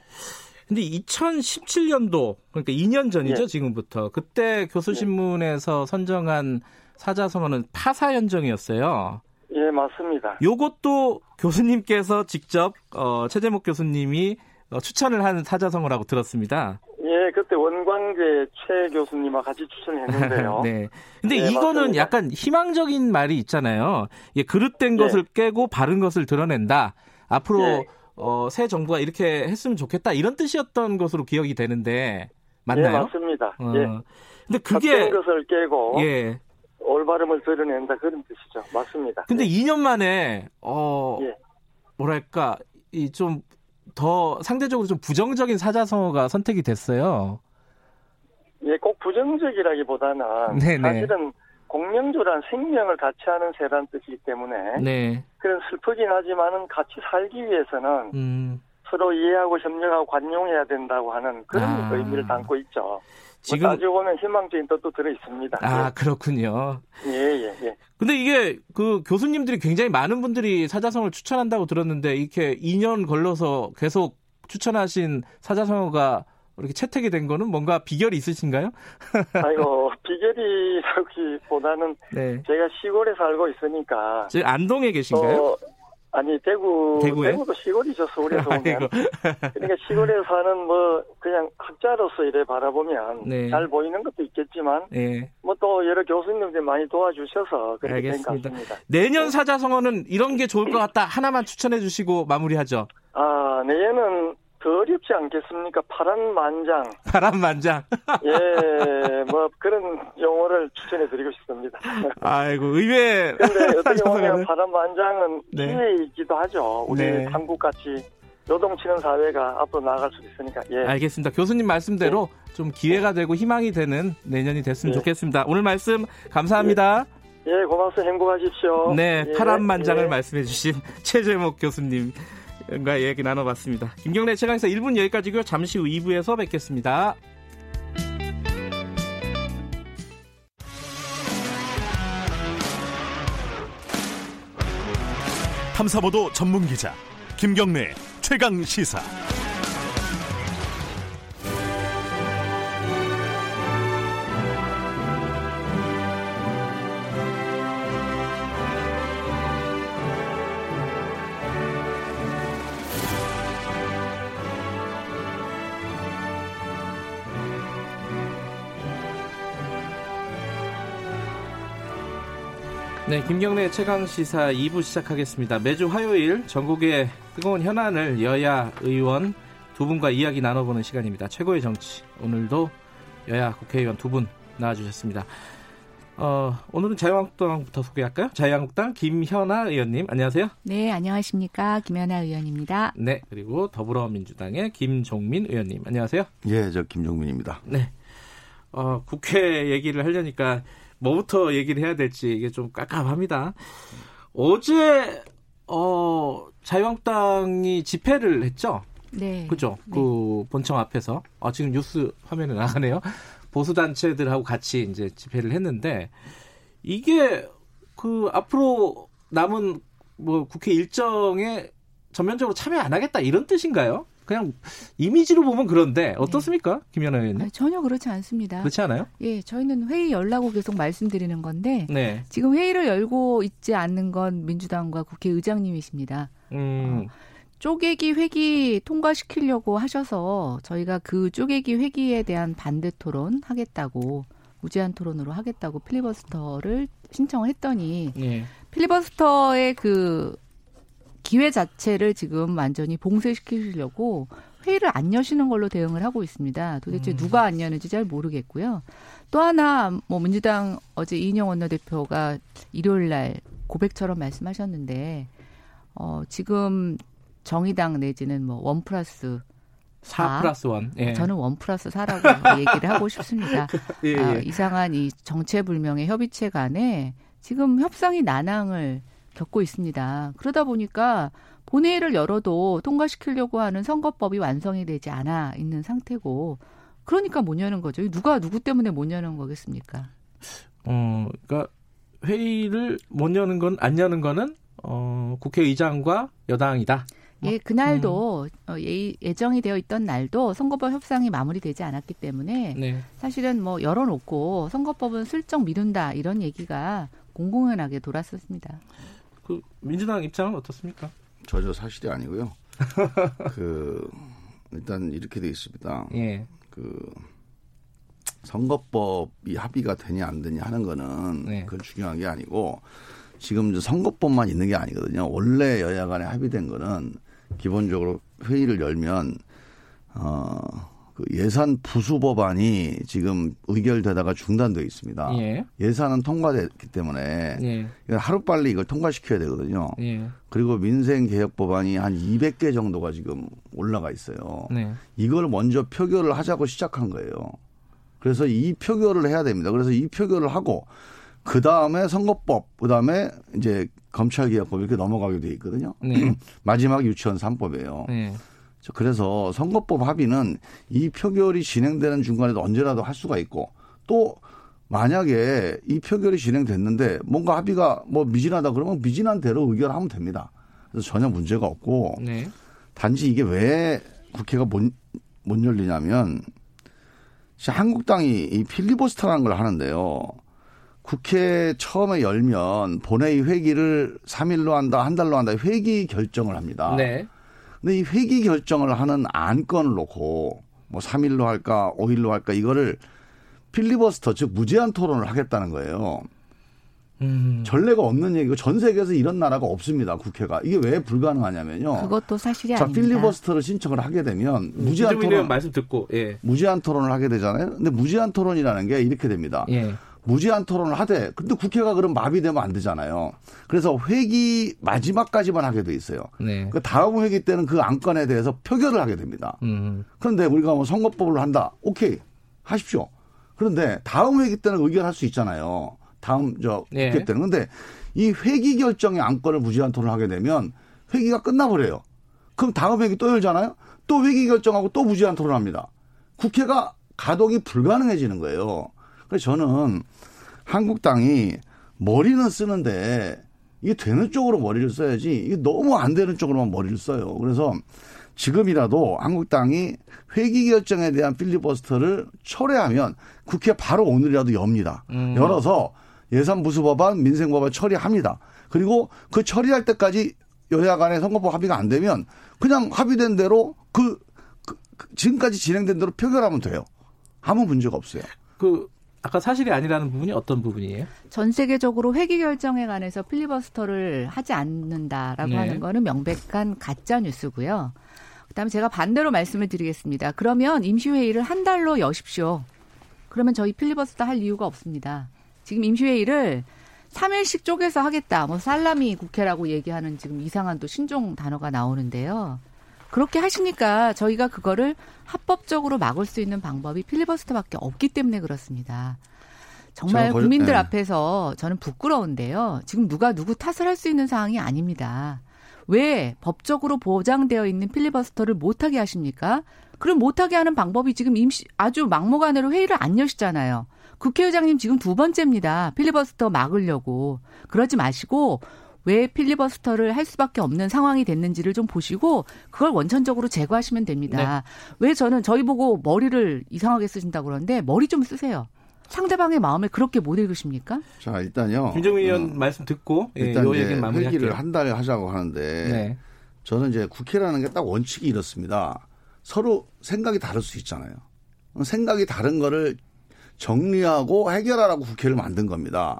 근데 2017년도 그러니까 2년 전이죠 예. 지금부터 그때 교수신문에서 선정한 사자성어는 파사현정이었어요. 예 맞습니다. 요것도 교수님께서 직접 어, 최재목 교수님이 어, 추천을 하는 사자성어라고 들었습니다. 예, 그때 원광재 최 교수님과 같이 추천했는데요. 네. 근데 네, 이거는 맞습니다. 약간 희망적인 말이 있잖아요. 예, 그릇된 네. 것을 깨고 바른 것을 드러낸다. 앞으로 네. 어, 새 정부가 이렇게 했으면 좋겠다. 이런 뜻이었던 것으로 기억이 되는데 맞나요? 네, 맞습니다. 어. 예. 근데 그게 것을 깨고 예. 올바름을 드러낸다 그런 뜻이죠. 맞습니다. 근데 예. 2년 만에 어 예. 뭐랄까 이 좀 더 상대적으로 좀 부정적인 사자성어가 선택이 됐어요. 예, 꼭 부정적이라기보다는 네네. 사실은 공명조란 생명을 같이 하는 새란 뜻이기 때문에 네. 그런 슬프긴 하지만은 같이 살기 위해서는 음. 서로 이해하고 협력하고 관용해야 된다고 하는 그런 아. 의미를 담고 있죠. 뭐 지금 뭐 따지고 보면 희망적인 뜻도 들어 있습니다. 아 예. 그렇군요. 예예 예, 예. 근데 이게 그 교수님들이 굉장히 많은 분들이 사자성어를 추천한다고 들었는데 이렇게 2년 걸러서 계속 추천하신 사자성어가 이렇게 채택이 된 거는 뭔가 비결이 있으신가요? 아이고 비결이라기보다는 네. 제가 시골에 살고 있으니까 지금 안동에 계신가요? 어, 아니 대구 대구에? 대구도 시골이죠 서울에서 오면 그러니까 시골에 사는 뭐 그냥 학자로서 이래 바라보면 네. 잘 보이는 것도 있겠지만 네. 뭐또 여러 교수님들 많이 도와주셔서 그렇게 알겠습니다. 된것 같습니다. 내년 사자성어는 이런 게 좋을 것 같다 하나만 추천해 주시고 마무리하죠. 아 내년은 더 어렵지 않겠습니까? 파란 만장. 파란 만장. 예, 뭐 그런 용어를 추천해 드리고 싶습니다. 아이고 의외. 근데 어떻게 보면 파란 만장은 네. 기회이기도 하죠. 우리 네. 한국 같이 노동치는 사회가 앞으로 나아갈 수 있으니까. 예. 알겠습니다. 교수님 말씀대로 네. 좀 기회가 되고 희망이 되는 내년이 됐으면 예. 좋겠습니다. 오늘 말씀 감사합니다. 예, 예 고맙습니다. 행복하십시오. 네, 예, 파란만장을 예. 말씀해 주신 최재목 교수님. 과 얘기 나눠봤습니다. 김경래 최강에서 1분 여기까지고요. 잠시 후 2부에서 뵙겠습니다. 탐사보도 전문 기자 김경래 최강 시사. 네, 김경래 최강 시사 2부 시작하겠습니다. 매주 화요일 전국의 뜨거운 현안을 여야 의원 두 분과 이야기 나눠보는 시간입니다. 최고의 정치. 오늘도 여야 국회의원 두 분 나와주셨습니다. 어, 오늘은 자유한국당부터 소개할까요? 자유한국당 김현아 의원님, 안녕하세요. 네, 안녕하십니까. 김현아 의원입니다. 네, 그리고 더불어민주당의 김종민 의원님, 안녕하세요. 예, 저 김종민입니다. 네. 어, 국회 얘기를 하려니까 뭐부터 얘기를 해야 될지 이게 좀 깝깝합니다. 어제, 어, 자유한국당이 집회를 했죠? 네. 그죠? 네. 그 본청 앞에서. 아, 지금 뉴스 화면에 나가네요. 보수 단체들하고 같이 이제 집회를 했는데 이게 그 앞으로 남은 뭐 국회 일정에 전면적으로 참여 안 하겠다 이런 뜻인가요? 그냥 이미지로 보면 그런데 어떻습니까, 네. 김연아 의원님? 전혀 그렇지 않습니다. 그렇지 않아요? 예, 저희는 회의 열라고 계속 말씀드리는 건데 네. 지금 회의를 열고 있지 않는 건 민주당과 국회의장님이십니다. 음. 어, 쪼개기 회기 통과시키려고 하셔서 저희가 그 쪼개기 회기에 대한 반대 토론 하겠다고 무제한 토론으로 하겠다고 필리버스터를 신청을 했더니 예. 필리버스터의 그 기회 자체를 지금 완전히 봉쇄시키려고 회의를 안 여시는 걸로 대응을 하고 있습니다. 도대체 음. 누가 안 여는지 잘 모르겠고요. 또 하나 뭐 민주당 어제 이인영 원내대표가 일요일 날 고백처럼 말씀하셨는데 어 지금 정의당 내지는 뭐원 플러스 4 플러스 1. 예. 저는 원 플러스 4라고 얘기를 하고 싶습니다. 예, 예. 아, 이상한 이 정체불명의 협의체 간에 지금 협상이 난항을 겪고 있습니다. 그러다 보니까 본회의를 열어도 통과시키려고 하는 선거법이 완성이 되지 않아 있는 상태고 그러니까 못 여는 거죠. 누가 누구 때문에 못 여는 거겠습니까? 어, 그러니까 회의를 못 여는 건 안 여는 거는 어, 국회의장과 여당이다. 예, 그날도 음. 어, 예, 예정이 되어 있던 날도 선거법 협상이 마무리되지 않았기 때문에 네. 사실은 뭐 열어놓고 선거법은 슬쩍 미룬다 이런 얘기가 공공연하게 돌았었습니다. 그 민주당 입장은 어떻습니까? 전혀 사실이 아니고요. 그 일단 이렇게 돼 있습니다. 예. 그 선거법이 합의가 되냐 안 되냐 하는 거는 네. 그건 중요한 게 아니고 지금 선거법만 있는 게 아니거든요. 원래 여야 간에 합의된 거는 기본적으로 회의를 열면 어, 그 예산 부수 법안이 지금 의결되다가 중단돼 있습니다. 예. 산은 통과됐기 때문에 예. 하루 빨리 이걸 통과시켜야 되거든요. 예. 그리고 민생 개혁 법안이 한 200개 정도가 지금 올라가 있어요. 네. 이걸 먼저 표결을 하자고 시작한 거예요. 그래서 이 표결을 해야 됩니다. 그래서 이 표결을 하고 그 다음에 선거법, 그 다음에 이제 검찰개혁법 이렇게 넘어가게 돼 있거든요. 네. 마지막 유치원 3법이에요. 네. 그래서 선거법 합의는 이 표결이 진행되는 중간에도 언제라도 할 수가 있고 또 만약에 이 표결이 진행됐는데 뭔가 합의가 뭐 미진하다 그러면 미진한 대로 의결하면 됩니다. 그래서 전혀 문제가 없고 네. 단지 이게 왜 국회가 못, 못 열리냐면 한국당이 이 필리버스터라는 걸 하는데요. 국회 처음에 열면 본회의 회기를 3일로 한다, 한 달로 한다 회기 결정을 합니다. 네. 근데 이 회기 결정을 하는 안건을 놓고 뭐 3일로 할까, 5일로 할까 이거를 필리버스터 즉 무제한 토론을 하겠다는 거예요. 음. 전례가 없는 얘기고 전 세계에서 이런 나라가 없습니다. 국회가 이게 왜 불가능하냐면요. 그것도 사실이 자, 아닙니다. 필리버스터를 신청을 하게 되면 무제한 토론 말씀 듣고 예. 무제한 토론을 하게 되잖아요. 근데 무제한 토론이라는 게 이렇게 됩니다. 예. 무제한 토론을 하되 근데 국회가 그럼 마비되면 안 되잖아요. 그래서 회기 마지막까지만 하게 돼 있어요. 네. 그 다음 회기 때는 그 안건에 대해서 표결을 하게 됩니다. 음. 그런데 우리가 뭐 선거법을 한다. 오케이. 하십시오. 그런데 다음 회기 때는 의결할 수 있잖아요. 다음 저 네. 국회 네. 때는. 근데 이 회기 결정의 안건을 무제한 토론을 하게 되면 회기가 끝나버려요. 그럼 다음 회기 또 열잖아요. 또 회기 결정하고 또 무제한 토론합니다. 국회가 가동이 불가능해지는 거예요. 그래서 저는 한국당이 머리는 쓰는데 이게 되는 쪽으로 머리를 써야지 이게 너무 안 되는 쪽으로만 머리를 써요. 그래서 지금이라도 한국당이 회기 결정에 대한 필리버스터를 철회하면 국회 바로 오늘이라도 엽니다. 음. 열어서 예산 부수 법안, 민생 법안 처리합니다. 그리고 그 처리할 때까지 여야 간의 선거법 합의가 안 되면 그냥 합의된 대로 그, 그, 그 지금까지 진행된 대로 표결하면 돼요. 아무 문제가 없어요. 그 아까 사실이 아니라는 부분이 어떤 부분이에요? 전 세계적으로 회기 결정에 관해서 필리버스터를 하지 않는다라고 네. 하는 거는 명백한 가짜 뉴스고요. 그다음에 제가 반대로 말씀을 드리겠습니다. 그러면 임시회의를 한 달로 여십시오. 그러면 저희 필리버스터 할 이유가 없습니다. 지금 임시회의를 3일씩 쪼개서 하겠다. 뭐 살라미 국회라고 얘기하는 지금 이상한 또 신종 단어가 나오는데요. 그렇게 하시니까 저희가 그거를 합법적으로 막을 수 있는 방법이 필리버스터밖에 없기 때문에 그렇습니다. 정말 국민들 네. 앞에서 저는 부끄러운데요. 지금 누가 누구 탓을 할 수 있는 상황이 아닙니다. 왜 법적으로 보장되어 있는 필리버스터를 못하게 하십니까? 그럼 못하게 하는 방법이 지금 임시 아주 막무가내로 회의를 안 여시잖아요. 국회의장님 지금 두 번째입니다. 필리버스터 막으려고. 그러지 마시고 왜 필리버스터를 할 수밖에 없는 상황이 됐는지를 좀 보시고 그걸 원천적으로 제거하시면 됩니다. 네. 왜 저는 저희 보고 머리를 이상하게 쓰신다고 그러는데 머리 좀 쓰세요. 상대방의 마음을 그렇게 못 읽으십니까? 자 일단요. 김정민 의원 어, 말씀 듣고 예, 일단 예, 회기를 한 달에 하자고 하는데 네. 저는 이제 국회라는 게 딱 원칙이 이렇습니다. 서로 생각이 다를 수 있잖아요. 생각이 다른 거를 정리하고 해결하라고 국회를 만든 겁니다.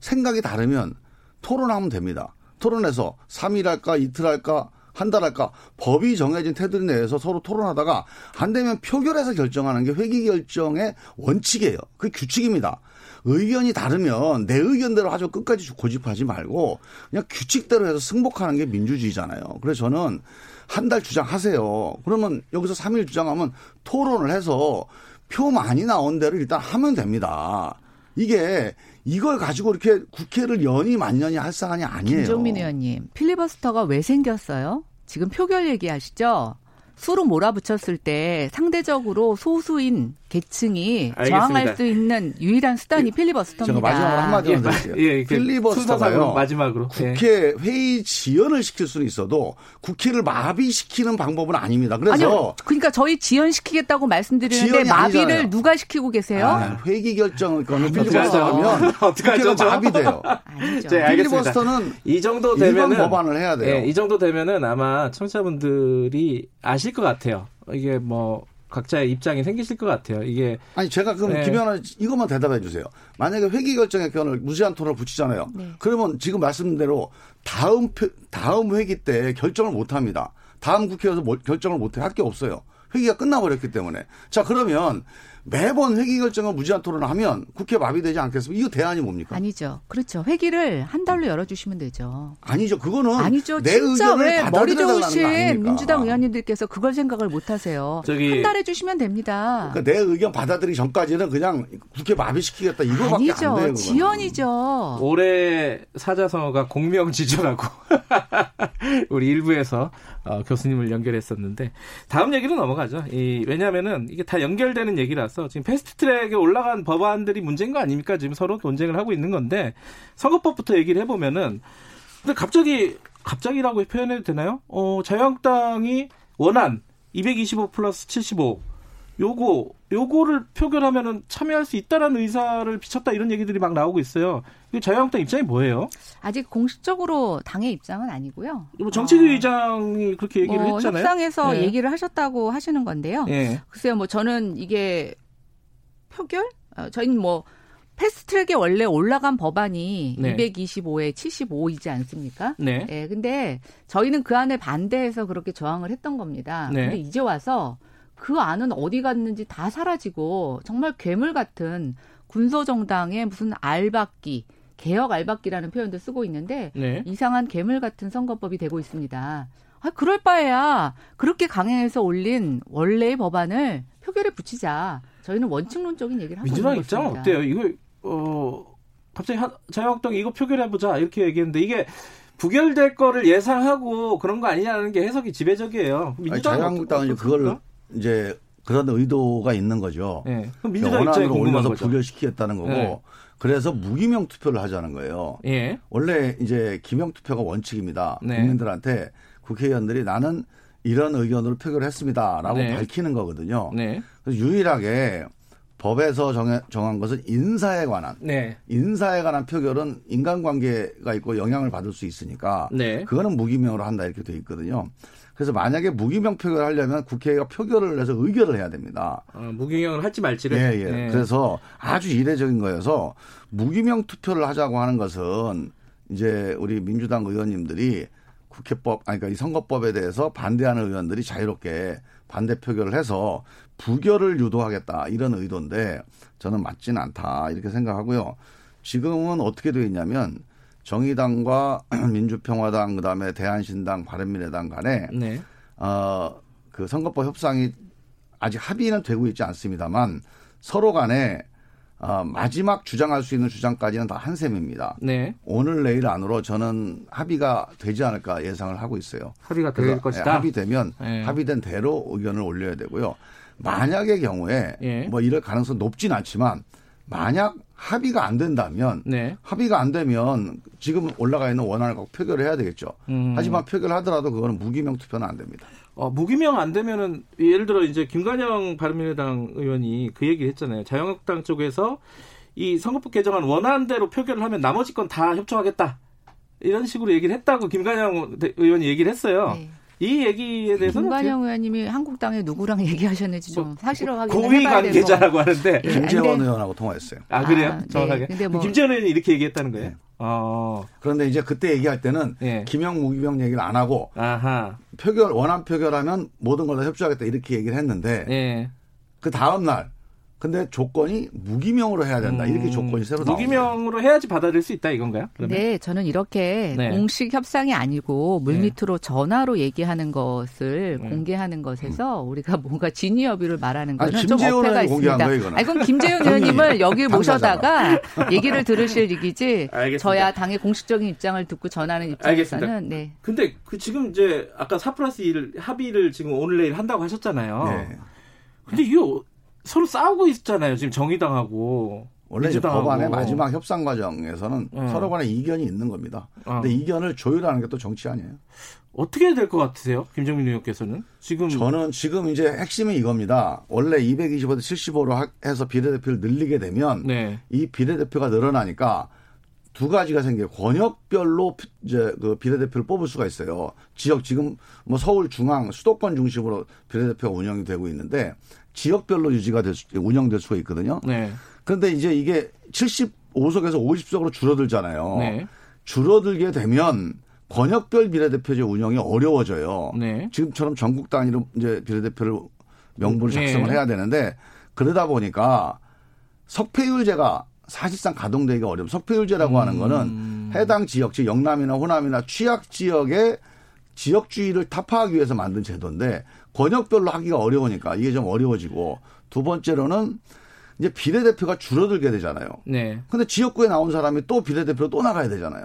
생각이 다르면 토론하면 됩니다. 토론해서 3일 할까 이틀 할까 한 달 할까 법이 정해진 테두리 내에서 서로 토론하다가 안 되면 표결해서 결정하는 게 회기 결정의 원칙이에요. 그 규칙입니다. 의견이 다르면 내 의견대로 하죠. 끝까지 고집하지 말고 그냥 규칙대로 해서 승복하는 게 민주주의잖아요. 그래서 저는 한 달 주장하세요. 그러면 여기서 3일 주장하면 토론을 해서 표 많이 나온 대로 일단 하면 됩니다. 이게 이걸 가지고 이렇게 국회를 연이 만년이 할 사안이 아니에요. 김종민 의원님, 필리버스터가 왜 생겼어요? 지금 표결 얘기하시죠? 수로 몰아붙였을 때 상대적으로 소수인 계층이 알겠습니다. 저항할 수 있는 유일한 수단이 예, 필리버스터입니다. 제가 마지막으로 한마디만 드릴게요. 예, 예, 필리버스터가요. 마지막으로 국회 예. 회의 지연을 시킬 수는 있어도 국회를 마비시키는 방법은 아닙니다. 그래서 아니요, 그러니까 저희 지연시키겠다고 말씀드리는데 마비를 아니잖아요. 누가 시키고 계세요? 아, 회기 결정을 거는 필리버스터하면 국회가 마비돼요. 아니죠. 필리버스터는 이 정도 되면 법안을 해야 돼요. 예, 이 정도 되면은 아마 청취자분들이 아실 것 같아요. 이게 뭐 각자의 입장이 생기실 것 같아요. 이게 아니 제가 그럼 네. 김현아 이것만 대답해 주세요. 만약에 회기 결정의 견을 무제한 토론을 붙이잖아요. 네. 그러면 지금 말씀대로 다음 다음 회기 때 결정을 못 합니다. 다음 국회에서 결정을 못 해 할 게 없어요. 회기가 끝나버렸기 때문에. 자 그러면 매번 회기 결정을 무제한 토론을 하면 국회 마비되지 않겠습니까? 이거 대안이 뭡니까? 아니죠. 그렇죠. 회기를 한 달로 열어주시면 되죠. 아니죠. 그거는 아니죠. 내 진짜 왜 머리 좋으신 민주당 의원님들께서 그걸 생각을 못하세요. 저기 한달 해주시면 됩니다. 그러니까 내 의견 받아들이기 전까지는 그냥 국회 마비시키겠다 이거밖에 아니죠. 안 돼요. 그거는. 지연이죠. 올해 사자성어가 공명지주라고 우리 일부에서 어, 교수님을 연결했었는데 다음 얘기로 넘어가죠. 이, 왜냐하면은 이게 다 연결되는 얘기라서 지금 패스트트랙에 올라간 법안들이 문제인 거 아닙니까? 지금 서로 논쟁을 하고 있는 건데 선거법부터 얘기를 해보면은 근데 갑자기 갑자기라고 표현해도 되나요? 어, 자유한국당이 원안 225 플러스 75 요거 요거를 표결하면은 참여할 수 있다라는 의사를 비쳤다 이런 얘기들이 막 나오고 있어요. 이 자유한국당 입장이 뭐예요? 아직 공식적으로 당의 입장은 아니고요. 뭐 정책위 어, 의장이 그렇게 얘기를 뭐 했잖아요. 협상에서 네. 얘기를 하셨다고 하시는 건데요. 네. 글쎄요, 뭐 저는 이게 표결? 어, 저희는 뭐 패스트트랙에 원래 올라간 법안이 네. 225에 75이지 않습니까? 네. 네. 근데 저희는 그 안에 반대해서 그렇게 저항을 했던 겁니다. 네. 근데 이제 와서 그 안은 어디 갔는지 다 사라지고 정말 괴물 같은 군소 정당의 무슨 알박기, 개혁 알박기라는 표현도 쓰고 있는데 네. 이상한 괴물 같은 선거법이 되고 있습니다. 아, 그럴 바에야 그렇게 강행해서 올린 원래의 법안을 표결에 붙이자. 저희는 원칙론적인 얘기를 하고 민주당 입장은 어때요? 이거 어 갑자기 자유한국당이 이거 표결해 보자 이렇게 얘기했는데 이게 부결될 거를 예상하고 그런 거 아니냐는 게 해석이 지배적이에요. 민주당 자유한국당은 그걸 이제 그런 의도가 있는 거죠. 네. 그럼 민주당 원안으로 올려서 부결시키겠다는 거고 네. 그래서 무기명 투표를 하자는 거예요. 예. 원래 이제 기명 투표가 원칙입니다. 네. 국민들한테 국회의원들이 나는 이런 의견으로 표결을 했습니다라고 네. 밝히는 거거든요. 네. 그래서 유일하게 법에서 정해, 정한 것은 인사에 관한 네. 인사에 관한 표결은 인간관계가 있고 영향을 받을 수 있으니까 네. 그거는 무기명으로 한다 이렇게 돼 있거든요. 그래서 만약에 무기명 표결을 하려면 국회가 표결을 해서 의결을 해야 됩니다. 어, 무기명을 할지 말지를. 예, 예. 네. 그래서 아주 이례적인 거여서 무기명 투표를 하자고 하는 것은 이제 우리 민주당 의원님들이 국회법 아니 그러니까 이 선거법에 대해서 반대하는 의원들이 자유롭게 반대 표결을 해서 부결을 유도하겠다 이런 의도인데 저는 맞지는 않다 이렇게 생각하고요. 지금은 어떻게 되어 있냐면 정의당과 민주평화당 그다음에 대한신당 바른미래당 간에 네. 어그 선거법 협상이 아직 합의는 되고 있지 않습니다만 서로 간에 어, 마지막 주장할 수 있는 주장까지는 다 한 셈입니다. 네. 오늘 내일 안으로 저는 합의가 되지 않을까 예상을 하고 있어요. 합의가 될 것이다. 합의되면 네. 합의된 대로 의견을 올려야 되고요. 만약의 경우에 예. 뭐 이럴 가능성 높진 않지만 만약 합의가 안 된다면 네. 합의가 안 되면 지금 올라가 있는 원안을 갖고 표결을 해야 되겠죠. 음. 하지만 표결하더라도 그거는 무기명 투표는 안 됩니다. 어, 무기명 안 되면은 예를 들어 이제 김관영 바른미래당 의원이 그 얘기를 했잖아요. 자유한국당 쪽에서 이 선거법 개정안 원안대로 표결을 하면 나머지 건 다 협조하겠다. 이런 식으로 얘기를 했다고 김관영 의원이 얘기를 했어요. 네. 이 얘기에 대해서는 김관영 의원님이 한국당에 누구랑 얘기하셨는지 좀 뭐, 사실을 확인 고위 관계자라고 하는데 예, 김재원 의원하고 통화했어요. 아 그래요? 아, 네. 정확하게. 네. 뭐 김재원 의원이 이렇게 얘기했다는 거예요? 네. 어. 그런데 이제 그때 얘기할 때는 네. 김영 무기명 얘기를 안 하고 아하. 표결 원안 표결하면 모든 걸 다 협조하겠다 이렇게 얘기를 했는데 네. 그 다음 날 근데 조건이 무기명으로 해야 된다. 음, 이렇게 조건이 새로 나오고 무기명으로 해야지 받아들일 수 있다 이건가요? 그러면? 네, 저는 이렇게 네. 공식 협상이 아니고 물밑으로 네. 전화로 얘기하는 것을 네. 공개하는 것에서 음. 우리가 뭔가 진위 여부를 말하는 거는 아니, 좀 어폐가 있습니다. 거예요, 아니, 그럼 김재현 의원님을 여기 모셔다가 얘기를 들으실 얘기지. 저야 당의 공식적인 입장을 듣고 전하는 입장에서는 알겠습니다. 네. 근데 그 지금 이제 아까 4 플러스 1 합의를 지금 오늘 내일 한다고 하셨잖아요. 네. 근데 이게 서로 싸우고 있잖아요. 지금 정의당하고. 원래 이제 법안의 마지막 협상 과정에서는 네. 서로 간에 이견이 있는 겁니다. 어. 근데 이견을 조율하는 게 또 정치 아니에요? 어떻게 될것 같으세요? 김정민 의원께서는? 지금. 저는 지금 이제 핵심이 이겁니다. 원래 225대 75로 해서 비례대표를 늘리게 되면 네. 이 비례대표가 늘어나니까 두 가지가 생겨요. 권역별로 이제 그 비례대표를 뽑을 수가 있어요. 지역 지금 뭐 서울 중앙 수도권 중심으로 비례대표가 운영이 되고 있는데 지역별로 유지가 될 수, 운영될 수가 있거든요. 네. 그런데 이제 이게 75석에서 50석으로 줄어들잖아요. 네. 줄어들게 되면 권역별 비례대표제 운영이 어려워져요. 네. 지금처럼 전국 단위로 이제 비례대표를 명부를 네. 작성을 네. 해야 되는데 그러다 보니까 석패율제가 사실상 가동되기가 어려워. 석패율제라고 음. 하는 거는 해당 지역, 즉 영남이나 호남이나 취약 지역의 지역주의를 타파하기 위해서 만든 제도인데 권역별로 하기가 어려우니까 이게 좀 어려워지고 두 번째로는 이제 비례대표가 줄어들게 되잖아요. 네. 근데 지역구에 나온 사람이 또 비례대표로 또 나가야 되잖아요.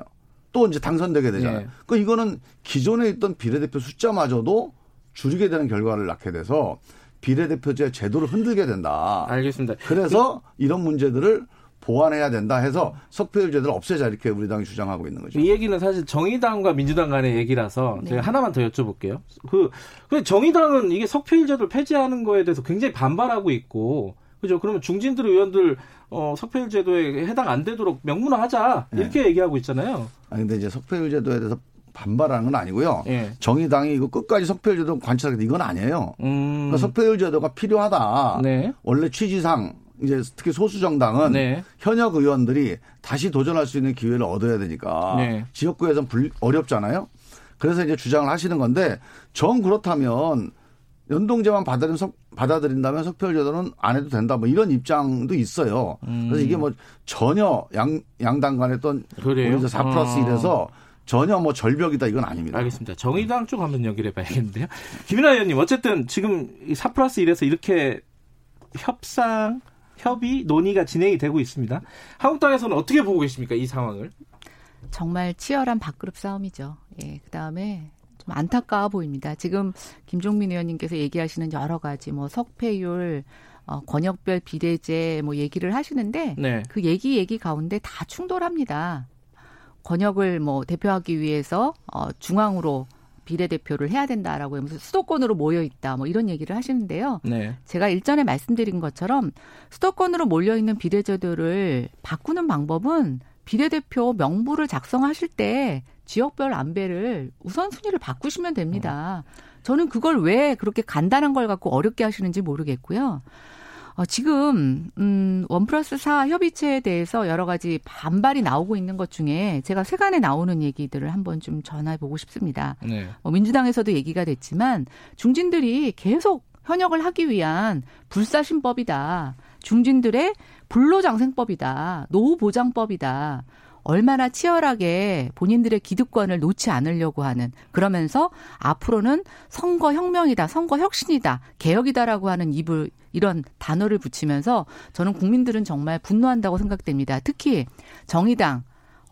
또 이제 당선되게 되잖아요. 네. 그 이거는 기존에 있던 비례대표 숫자마저도 줄이게 되는 결과를 낳게 돼서 비례대표제 제도를 흔들게 된다. 알겠습니다. 그래서 이런 문제들을 보완해야 된다 해서 석패율제도를 없애자 이렇게 우리 당이 주장하고 있는 거죠. 이 얘기는 사실 정의당과 민주당 간의 얘기라서 네. 제가 하나만 더 여쭤볼게요. 그, 그 정의당은 이게 석패율제도를 폐지하는 거에 대해서 굉장히 반발하고 있고 그죠? 그러면 중진들 의원들 어, 석패율 제도에 해당 안 되도록 명문화하자 이렇게 네. 얘기하고 있잖아요. 아 근데 이제 석패율 제도에 대해서 반발하는 건 아니고요. 네. 정의당이 이거 끝까지 석패율 제도 관찰하겠다 이건 아니에요. 음. 그러니까 석패율 제도가 필요하다. 네. 원래 취지상 이제 특히 소수 정당은 네. 현역 의원들이 다시 도전할 수 있는 기회를 얻어야 되니까 네. 지역구에선 불, 어렵잖아요. 그래서 이제 주장을 하시는 건데 정 그렇다면 연동제만 받아들인 석, 받아들인다면 석표제도는 안 해도 된다 뭐 이런 입장도 있어요. 음. 그래서 이게 뭐 전혀 양 양당 간에 어떤 그래요? 4 플러스 1에서 어. 전혀 뭐 절벽이다 이건 아닙니다. 알겠습니다. 정의당 쪽 한번 연결해 봐야겠는데요. 김인하 의원님 어쨌든 지금 4 플러스 1에서 이렇게 협상 협의 논의가 진행이 되고 있습니다. 한국당에서는 어떻게 보고 계십니까 이 상황을? 정말 치열한 밥그릇 싸움이죠. 예, 그 다음에 좀 안타까워 보입니다. 지금 김종민 의원님께서 얘기하시는 여러 가지 뭐 석패율, 어, 권역별 비례제 뭐 얘기를 하시는데 네. 그 얘기 얘기 가운데 다 충돌합니다. 권역을 뭐 대표하기 위해서 어, 중앙으로 비례대표를 해야 된다라고 하면서 수도권으로 모여 있다 뭐 이런 얘기를 하시는데요. 네. 제가 일전에 말씀드린 것처럼 수도권으로 몰려 있는 비례제도를 바꾸는 방법은 비례대표 명부를 작성하실 때 지역별 안배를 우선순위를 바꾸시면 됩니다. 저는 그걸 왜 그렇게 간단한 걸 갖고 어렵게 하시는지 모르겠고요. 어, 지금 음, 원 플러스 사 협의체에 대해서 여러 가지 반발이 나오고 있는 것 중에 제가 세간에 나오는 얘기들을 한번 좀 전해 보고 싶습니다. 네. 어, 민주당에서도 얘기가 됐지만 중진들이 계속 현역을 하기 위한 불사신법이다. 중진들의 불로장생법이다. 노후보장법이다. 얼마나 치열하게 본인들의 기득권을 놓지 않으려고 하는 그러면서 앞으로는 선거 혁명이다, 선거 혁신이다, 개혁이다라고 하는 입을 이런 단어를 붙이면서 저는 국민들은 정말 분노한다고 생각됩니다. 특히 정의당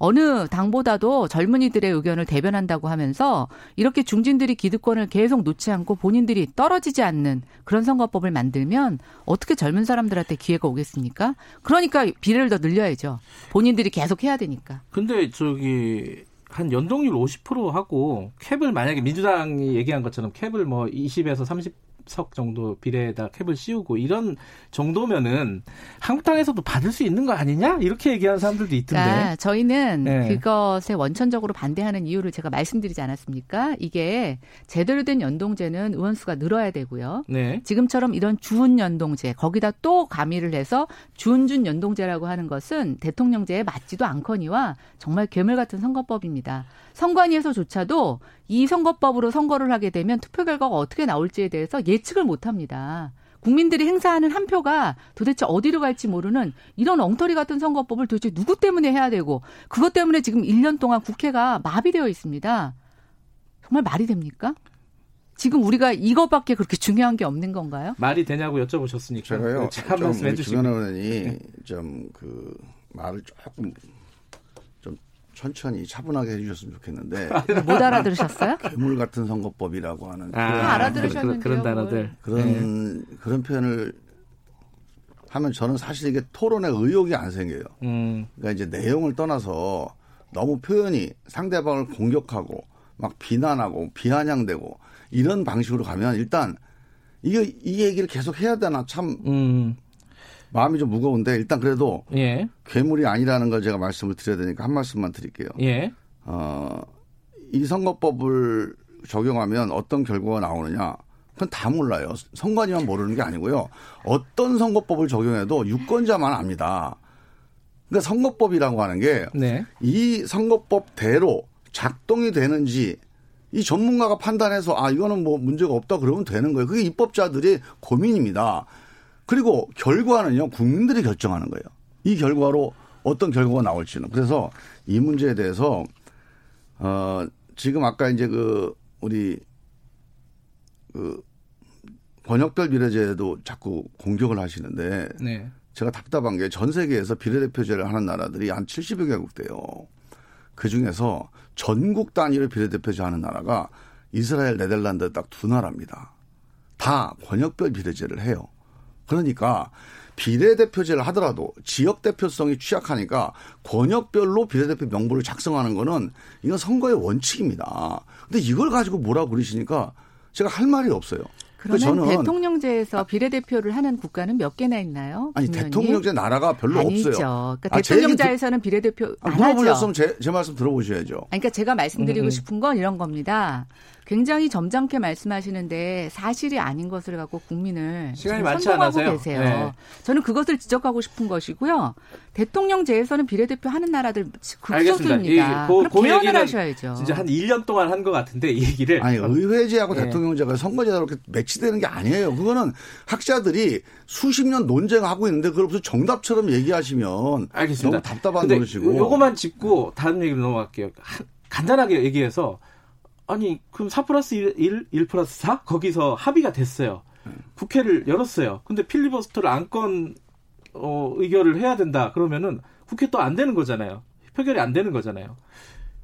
어느 당보다도 젊은이들의 의견을 대변한다고 하면서 이렇게 중진들이 기득권을 계속 놓지 않고 본인들이 떨어지지 않는 그런 선거법을 만들면 어떻게 젊은 사람들한테 기회가 오겠습니까? 그러니까 비례를 더 늘려야죠. 본인들이 계속 해야 되니까. 근데 저기 한 연동률 50% 하고 캡을 만약에 민주당이 얘기한 것처럼 캡을 뭐 20에서 30 석 정도 비례에다 캡을 씌우고 이런 정도면은 한국당에서도 받을 수 있는 거 아니냐 이렇게 얘기하는 사람들도 있던데. 그러니까 저희는 네. 그것에 원천적으로 반대하는 이유를 제가 말씀드리지 않았습니까? 이게 제대로 된 연동제는 의원 수가 늘어야 되고요. 네. 지금처럼 이런 주운 연동제 거기다 또 가미를 해서 주운준 연동제라고 하는 것은 대통령제에 맞지도 않거니와 정말 괴물 같은 선거법입니다. 선관위에서조차도 이 선거법으로 선거를 하게 되면 투표 결과가 어떻게 나올지에 대해서 예측을 못 합니다. 국민들이 행사하는 한 표가 도대체 어디로 갈지 모르는 이런 엉터리 같은 선거법을 도대체 누구 때문에 해야 되고 그것 때문에 지금 1년 동안 국회가 마비되어 있습니다. 정말 말이 됩니까? 지금 우리가 이것밖에 그렇게 중요한 게 없는 건가요? 말이 되냐고 여쭤보셨으니까 제가요. 한 말씀 해주시고. 김 의원이 좀 그 말을 조금 천천히 차분하게 해주셨으면 좋겠는데 못 알아들으셨어요? 괴물 같은 선거법이라고 하는 아, 알아들으셨는데 그런, 단어들 그런 네. 그런 표현을 하면 저는 사실 이게 토론에 의욕이 안 생겨요. 음. 그러니까 이제 내용을 떠나서 너무 표현이 상대방을 공격하고 막 비난하고 비아냥되고 이런 방식으로 가면 일단 이게 이 얘기를 계속 해야 되나 참 음. 마음이 좀 무거운데 일단 그래도 예. 괴물이 아니라는 걸 제가 말씀을 드려야 되니까 한 말씀만 드릴게요. 예. 어, 이 선거법을 적용하면 어떤 결과가 나오느냐? 그건 다 몰라요. 선관위만 모르는 게 아니고요. 어떤 선거법을 적용해도 유권자만 압니다. 그러니까 선거법이라고 하는 게이 네. 선거법대로 작동이 되는지 이 전문가가 판단해서 아 이거는 뭐 문제가 없다 그러면 되는 거예요. 그게 입법자들의 고민입니다. 그리고 결과는요, 국민들이 결정하는 거예요. 이 결과로 어떤 결과가 나올지는. 그래서 이 문제에 대해서, 어, 지금 아까 이제 그, 우리, 그, 번역별 비례제도 자꾸 공격을 하시는데. 네. 제가 답답한 게 전 세계에서 비례대표제를 하는 나라들이 한 70여 개국 돼요. 그 중에서 전국 단위로 비례대표제 하는 나라가 이스라엘, 네덜란드 딱 두 나라입니다. 다 권역별 비례제를 해요. 그러니까 비례대표제를 하더라도 지역 대표성이 취약하니까 권역별로 비례대표 명부를 작성하는 거는 이건 선거의 원칙입니다. 근데 이걸 가지고 뭐라 그러시니까 제가 할 말이 없어요. 그러면 저는 대통령제에서 비례대표를 하는 국가는 몇 개나 있나요? 아니 김 대통령제 나라가 별로 아니죠. 없어요. 그러니까 아, 대통령자에서는 비례대표 안 물어보셨으면 제, 제 말씀 들어보셔야죠. 아니, 그러니까 제가 말씀드리고 음. 싶은 건 이런 겁니다. 굉장히 점잖게 말씀하시는데 사실이 아닌 것을 갖고 국민을 시간이 많지 않아서요. 계세요. 네. 저는 그것을 지적하고 싶은 것이고요. 대통령 제에서는 비례대표 하는 나라들 극소수입니다. 그, 그 개헌을 하셔야죠. 진짜 한 1년 동안 한 것 같은데 이 얘기를 아니 의회제하고 네. 대통령제가 선거제도로 이렇게 매치되는 게 아니에요. 그거는 학자들이 수십 년 논쟁하고 있는데 그걸 무슨 정답처럼 얘기하시면 알겠습니다. 너무 답답한 노릇이고. 요거만 짚고 다른 얘기로 넘어갈게요. 간단하게 얘기해서 아니 그럼 4 플러스 1, 1, 1 플러스 4 거기서 합의가 됐어요. 국회를 열었어요. 근데 필리버스터를 안건 어, 의결을 해야 된다. 그러면은 국회 또 안 되는 거잖아요. 표결이 안 되는 거잖아요.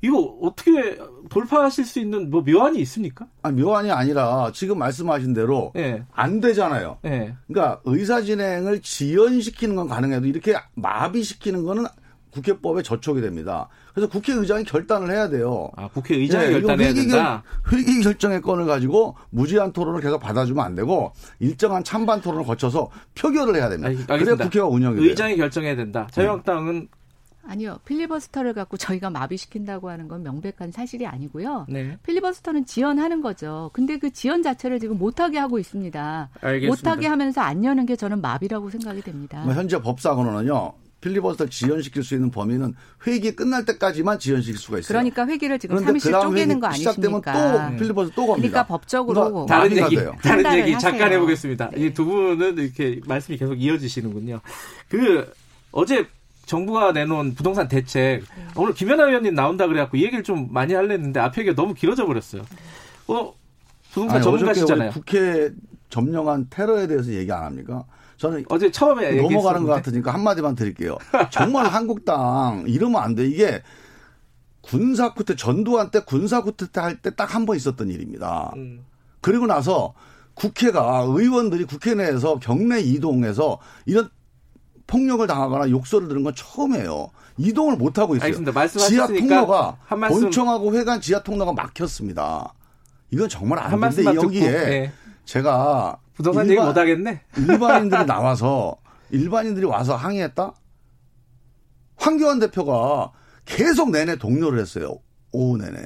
이거 어떻게 돌파하실 수 있는 뭐 묘안이 있습니까? 아 묘안이 아니라 지금 말씀하신 대로 네. 안 되잖아요. 네. 그러니까 의사 진행을 지연시키는 건 가능해도 이렇게 마비시키는 거는 국회법에 저촉이 됩니다. 그래서 국회의장이 결단을 해야 돼요. 아, 국회의장이 네, 결단해야 회기, 된다? 회기 결정의 건을 가지고 무제한 토론을 계속 받아주면 안 되고 일정한 찬반 토론을 거쳐서 표결을 해야 됩니다. 아, 그래야 국회가 운영이 돼요. 의장이 결정해야 된다. 자유한국당은 아니요. 필리버스터를 갖고 저희가 마비시킨다고 하는 건 명백한 사실이 아니고요. 네. 필리버스터는 지연하는 거죠. 근데 그 지연 자체를 지금 못하게 하고 있습니다. 알겠습니다. 못하게 하면서 안 여는 게 저는 마비라고 생각이 됩니다. 뭐 현재 법상으로는요. 필리버스터를 지연시킬 수 있는 범위는 회기 끝날 때까지만 지연시킬 수가 있어요. 그러니까 회기를 지금 30일 쪼개는 거 아니십니까? 시작되면 또 필리버스터 또 겁니다. 그러니까 법적으로 다른 얘기 돼요. 다른 얘기 잠깐 해보겠습니다. 이두 분은 이렇게 말씀이 계속 이어지시는군요. 그 어제 정부가 내놓은 부동산 대책 오늘 김연아 의원님 나온다 그래갖고 이 얘기를 좀 많이 할랬는데 앞에 얘기가 너무 길어져 버렸어요. 어 부동산 전문가시잖아요. 국회 점령한 테러에 대해서 얘기 안 합니까? 저는 어제 처음에 넘어가는 것 같으니까 한마디만 드릴게요. 정말 한국당 이러면 안 돼. 이게 군사 쿠데 전두환 때 군사 쿠데타 할때 딱 한 번 있었던 일입니다. 음. 그리고 나서 국회가 의원들이 국회 내에서 경내 이동해서 이런 폭력을 당하거나 욕설을 들은 건 처음이에요. 이동을 못 하고 있어요. 알겠습니다. 지하 통로가 본청하고 회관 지하 통로가 막혔습니다. 이건 정말 안 되는데 여기에 네. 제가 부동산 일반, 얘기 못 하겠네. 일반인들이 나와서 일반인들이 와서 항의했다. 황교안 대표가 계속 내내 동료를 했어요. 오후 내내.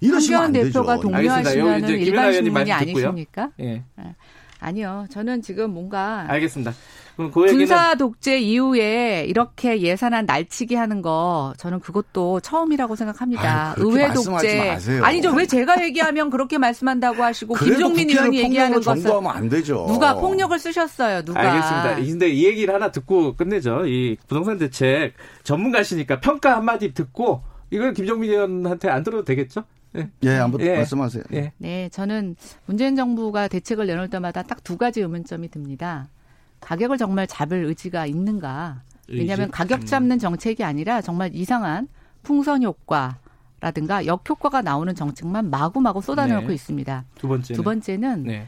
이러시면 황교안 대표가 동료하시면 일반 시민이 아니십니까? 예. 네. 아니요. 저는 지금 뭔가 알겠습니다. 그 군사 독재 이후에 이렇게 예산안 날치기 하는 거 저는 그것도 처음이라고 생각합니다. 아유, 의회 독재 아니죠. 왜 제가 얘기하면 그렇게 말씀한다고 하시고 김종민 의원이 얘기하는 것은 안 되죠. 누가 폭력을 쓰셨어요. 누가 알겠습니다. 근데 이 얘기를 하나 듣고 끝내죠. 이 부동산 대책 전문가시니까 평가 한마디 듣고 이걸 김종민 의원한테 안 들어도 되겠죠? 예, 예 한번 예. 말씀하세요. 예. 네, 저는 문재인 정부가 대책을 내놓을 때마다 딱 두 가지 의문점이 듭니다. 가격을 정말 잡을 의지가 있는가? 왜냐하면 가격 음. 잡는 정책이 아니라 정말 이상한 풍선 효과 라든가 역효과가 나오는 정책만 마구마구 쏟아내놓고 네. 있습니다. 두 번째는, 두 번째는 네.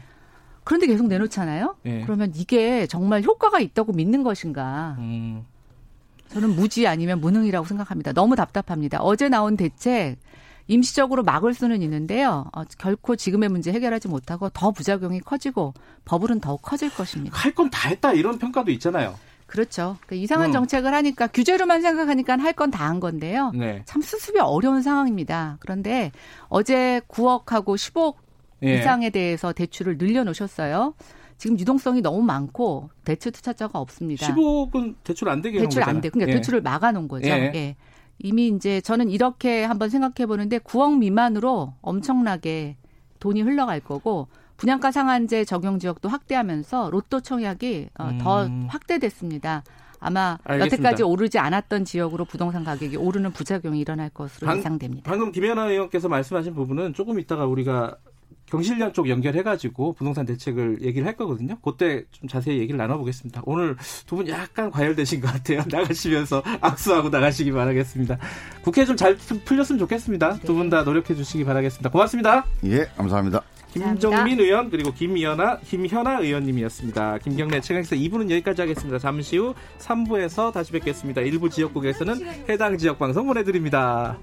그런데 계속 내놓잖아요. 네. 그러면 이게 정말 효과가 있다고 믿는 것인가? 음. 저는 무지 아니면 무능이라고 생각합니다. 너무 답답합니다. 어제 나온 대책 임시적으로 막을 수는 있는데요. 어, 결코 지금의 문제 해결하지 못하고 더 부작용이 커지고 버블은 더욱 커질 것입니다. 할 건 다 했다 이런 평가도 있잖아요. 그렇죠. 그러니까 이상한 음. 정책을 하니까 규제로만 생각하니까 할 건 다 한 건데요. 네. 참 수습이 어려운 상황입니다. 그런데 어제 9억하고 10억 예. 이상에 대해서 대출을 늘려놓으셨어요. 지금 유동성이 너무 많고 대출 투자자가 없습니다. 15억은 대출 안 되게 대출 안 돼. 그러니까 예. 대출을 막아놓은 거죠. 예. 예. 이미 이제 저는 이렇게 한번 생각해 보는데 9억 미만으로 엄청나게 돈이 흘러갈 거고 분양가 상한제 적용 지역도 확대하면서 로또 청약이 어, 더 음. 확대됐습니다. 아마 알겠습니다. 여태까지 오르지 않았던 지역으로 부동산 가격이 오르는 부작용이 일어날 것으로 방, 예상됩니다. 방금 김연아 의원께서 말씀하신 부분은 조금 있다가 우리가 경실련 쪽 연결해가지고 부동산 대책을 얘기를 할 거거든요. 그때 좀 자세히 얘기를 나눠보겠습니다. 오늘 두 분 약간 과열되신 것 같아요. 나가시면서 악수하고 나가시기 바라겠습니다. 국회 좀 잘 풀렸으면 좋겠습니다. 두 분 다 노력해 주시기 바라겠습니다. 고맙습니다. 예, 감사합니다. 김정민 의원 그리고 김연아 김현아 의원님이었습니다. 김경래 최강에서 2부는 여기까지 하겠습니다. 잠시 후 3부에서 다시 뵙겠습니다. 일부 지역국에서는 해당 지역 방송 보내드립니다.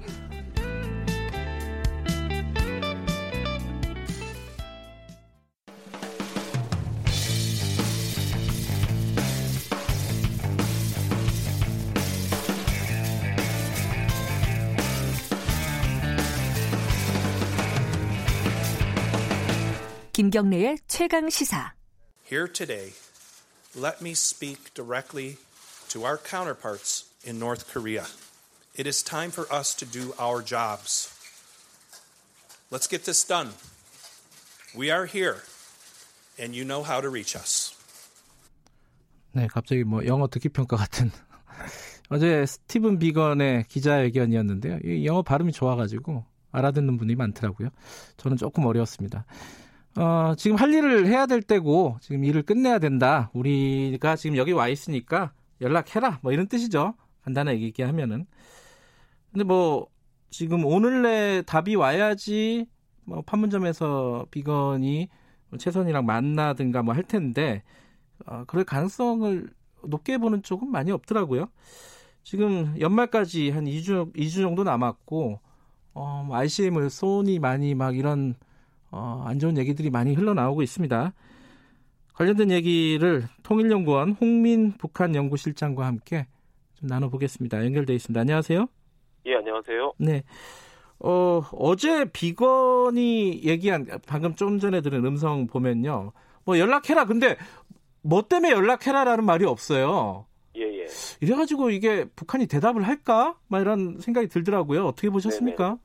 김경래의 최강 시사. Here today, let me speak directly to our counterparts in North Korea. It is time for us to do our jobs. Let's get this done. We are here, and you know how to reach us. 네, 갑자기 뭐 영어 듣기 평가 같은 어제 스티븐 비건의 기자회견이었는데요. 이 영어 발음이 좋아가지고 알아듣는 분이 많더라고요. 저는 조금 어려웠습니다. 어, 지금 할 일을 해야 될 때고 지금 일을 끝내야 된다. 우리가 지금 여기 와 있으니까 연락해라. 뭐 이런 뜻이죠. 간단하게 얘기하면은. 근데 뭐 지금 오늘 내 답이 와야지 뭐 판문점에서 비건이 최선이랑 만나든가 뭐 할 텐데 어, 그럴 가능성을 높게 보는 쪽은 많이 없더라고요. 지금 연말까지 한 2주 2주 정도 남았고 어, ICM을 뭐 소니 많이 막 이런 어, 안 좋은 얘기들이 많이 흘러나오고 있습니다. 관련된 얘기를 통일연구원 홍민 북한 연구실장과 함께 좀 나눠보겠습니다. 연결돼 있습니다. 안녕하세요. 예, 안녕하세요. 네. 어, 어제 비건이 얘기한 방금 좀 전에 들은 음성 보면요. 뭐 연락해라. 근데 뭐 때문에 연락해라라는 말이 없어요. 예, 예. 이래 가지고 이게 북한이 대답을 할까? 막 이런 생각이 들더라고요. 어떻게 보셨습니까? 네네.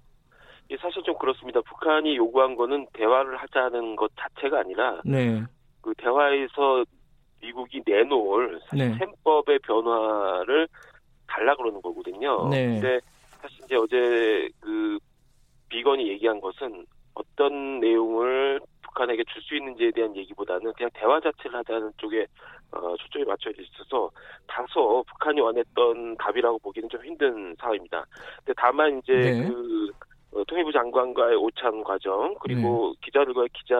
예, 사실 좀 그렇습니다. 북한이 요구한 거는 대화를 하자는 것 자체가 아니라 네. 그 대화에서 미국이 내놓을 사실 네. 셈법의 변화를 달라 그러는 거거든요. 네. 근데 사실 이제 어제 그 비건이 얘기한 것은 어떤 내용을 북한에게 줄 수 있는지에 대한 얘기보다는 그냥 대화 자체를 하자는 쪽에 어, 초점이 맞춰져 있어서 다소 북한이 원했던 답이라고 보기는 좀 힘든 상황입니다. 근데 다만 이제 네. 그 어, 통일부 장관과의 오찬 과정 그리고 네. 기자들과의 기자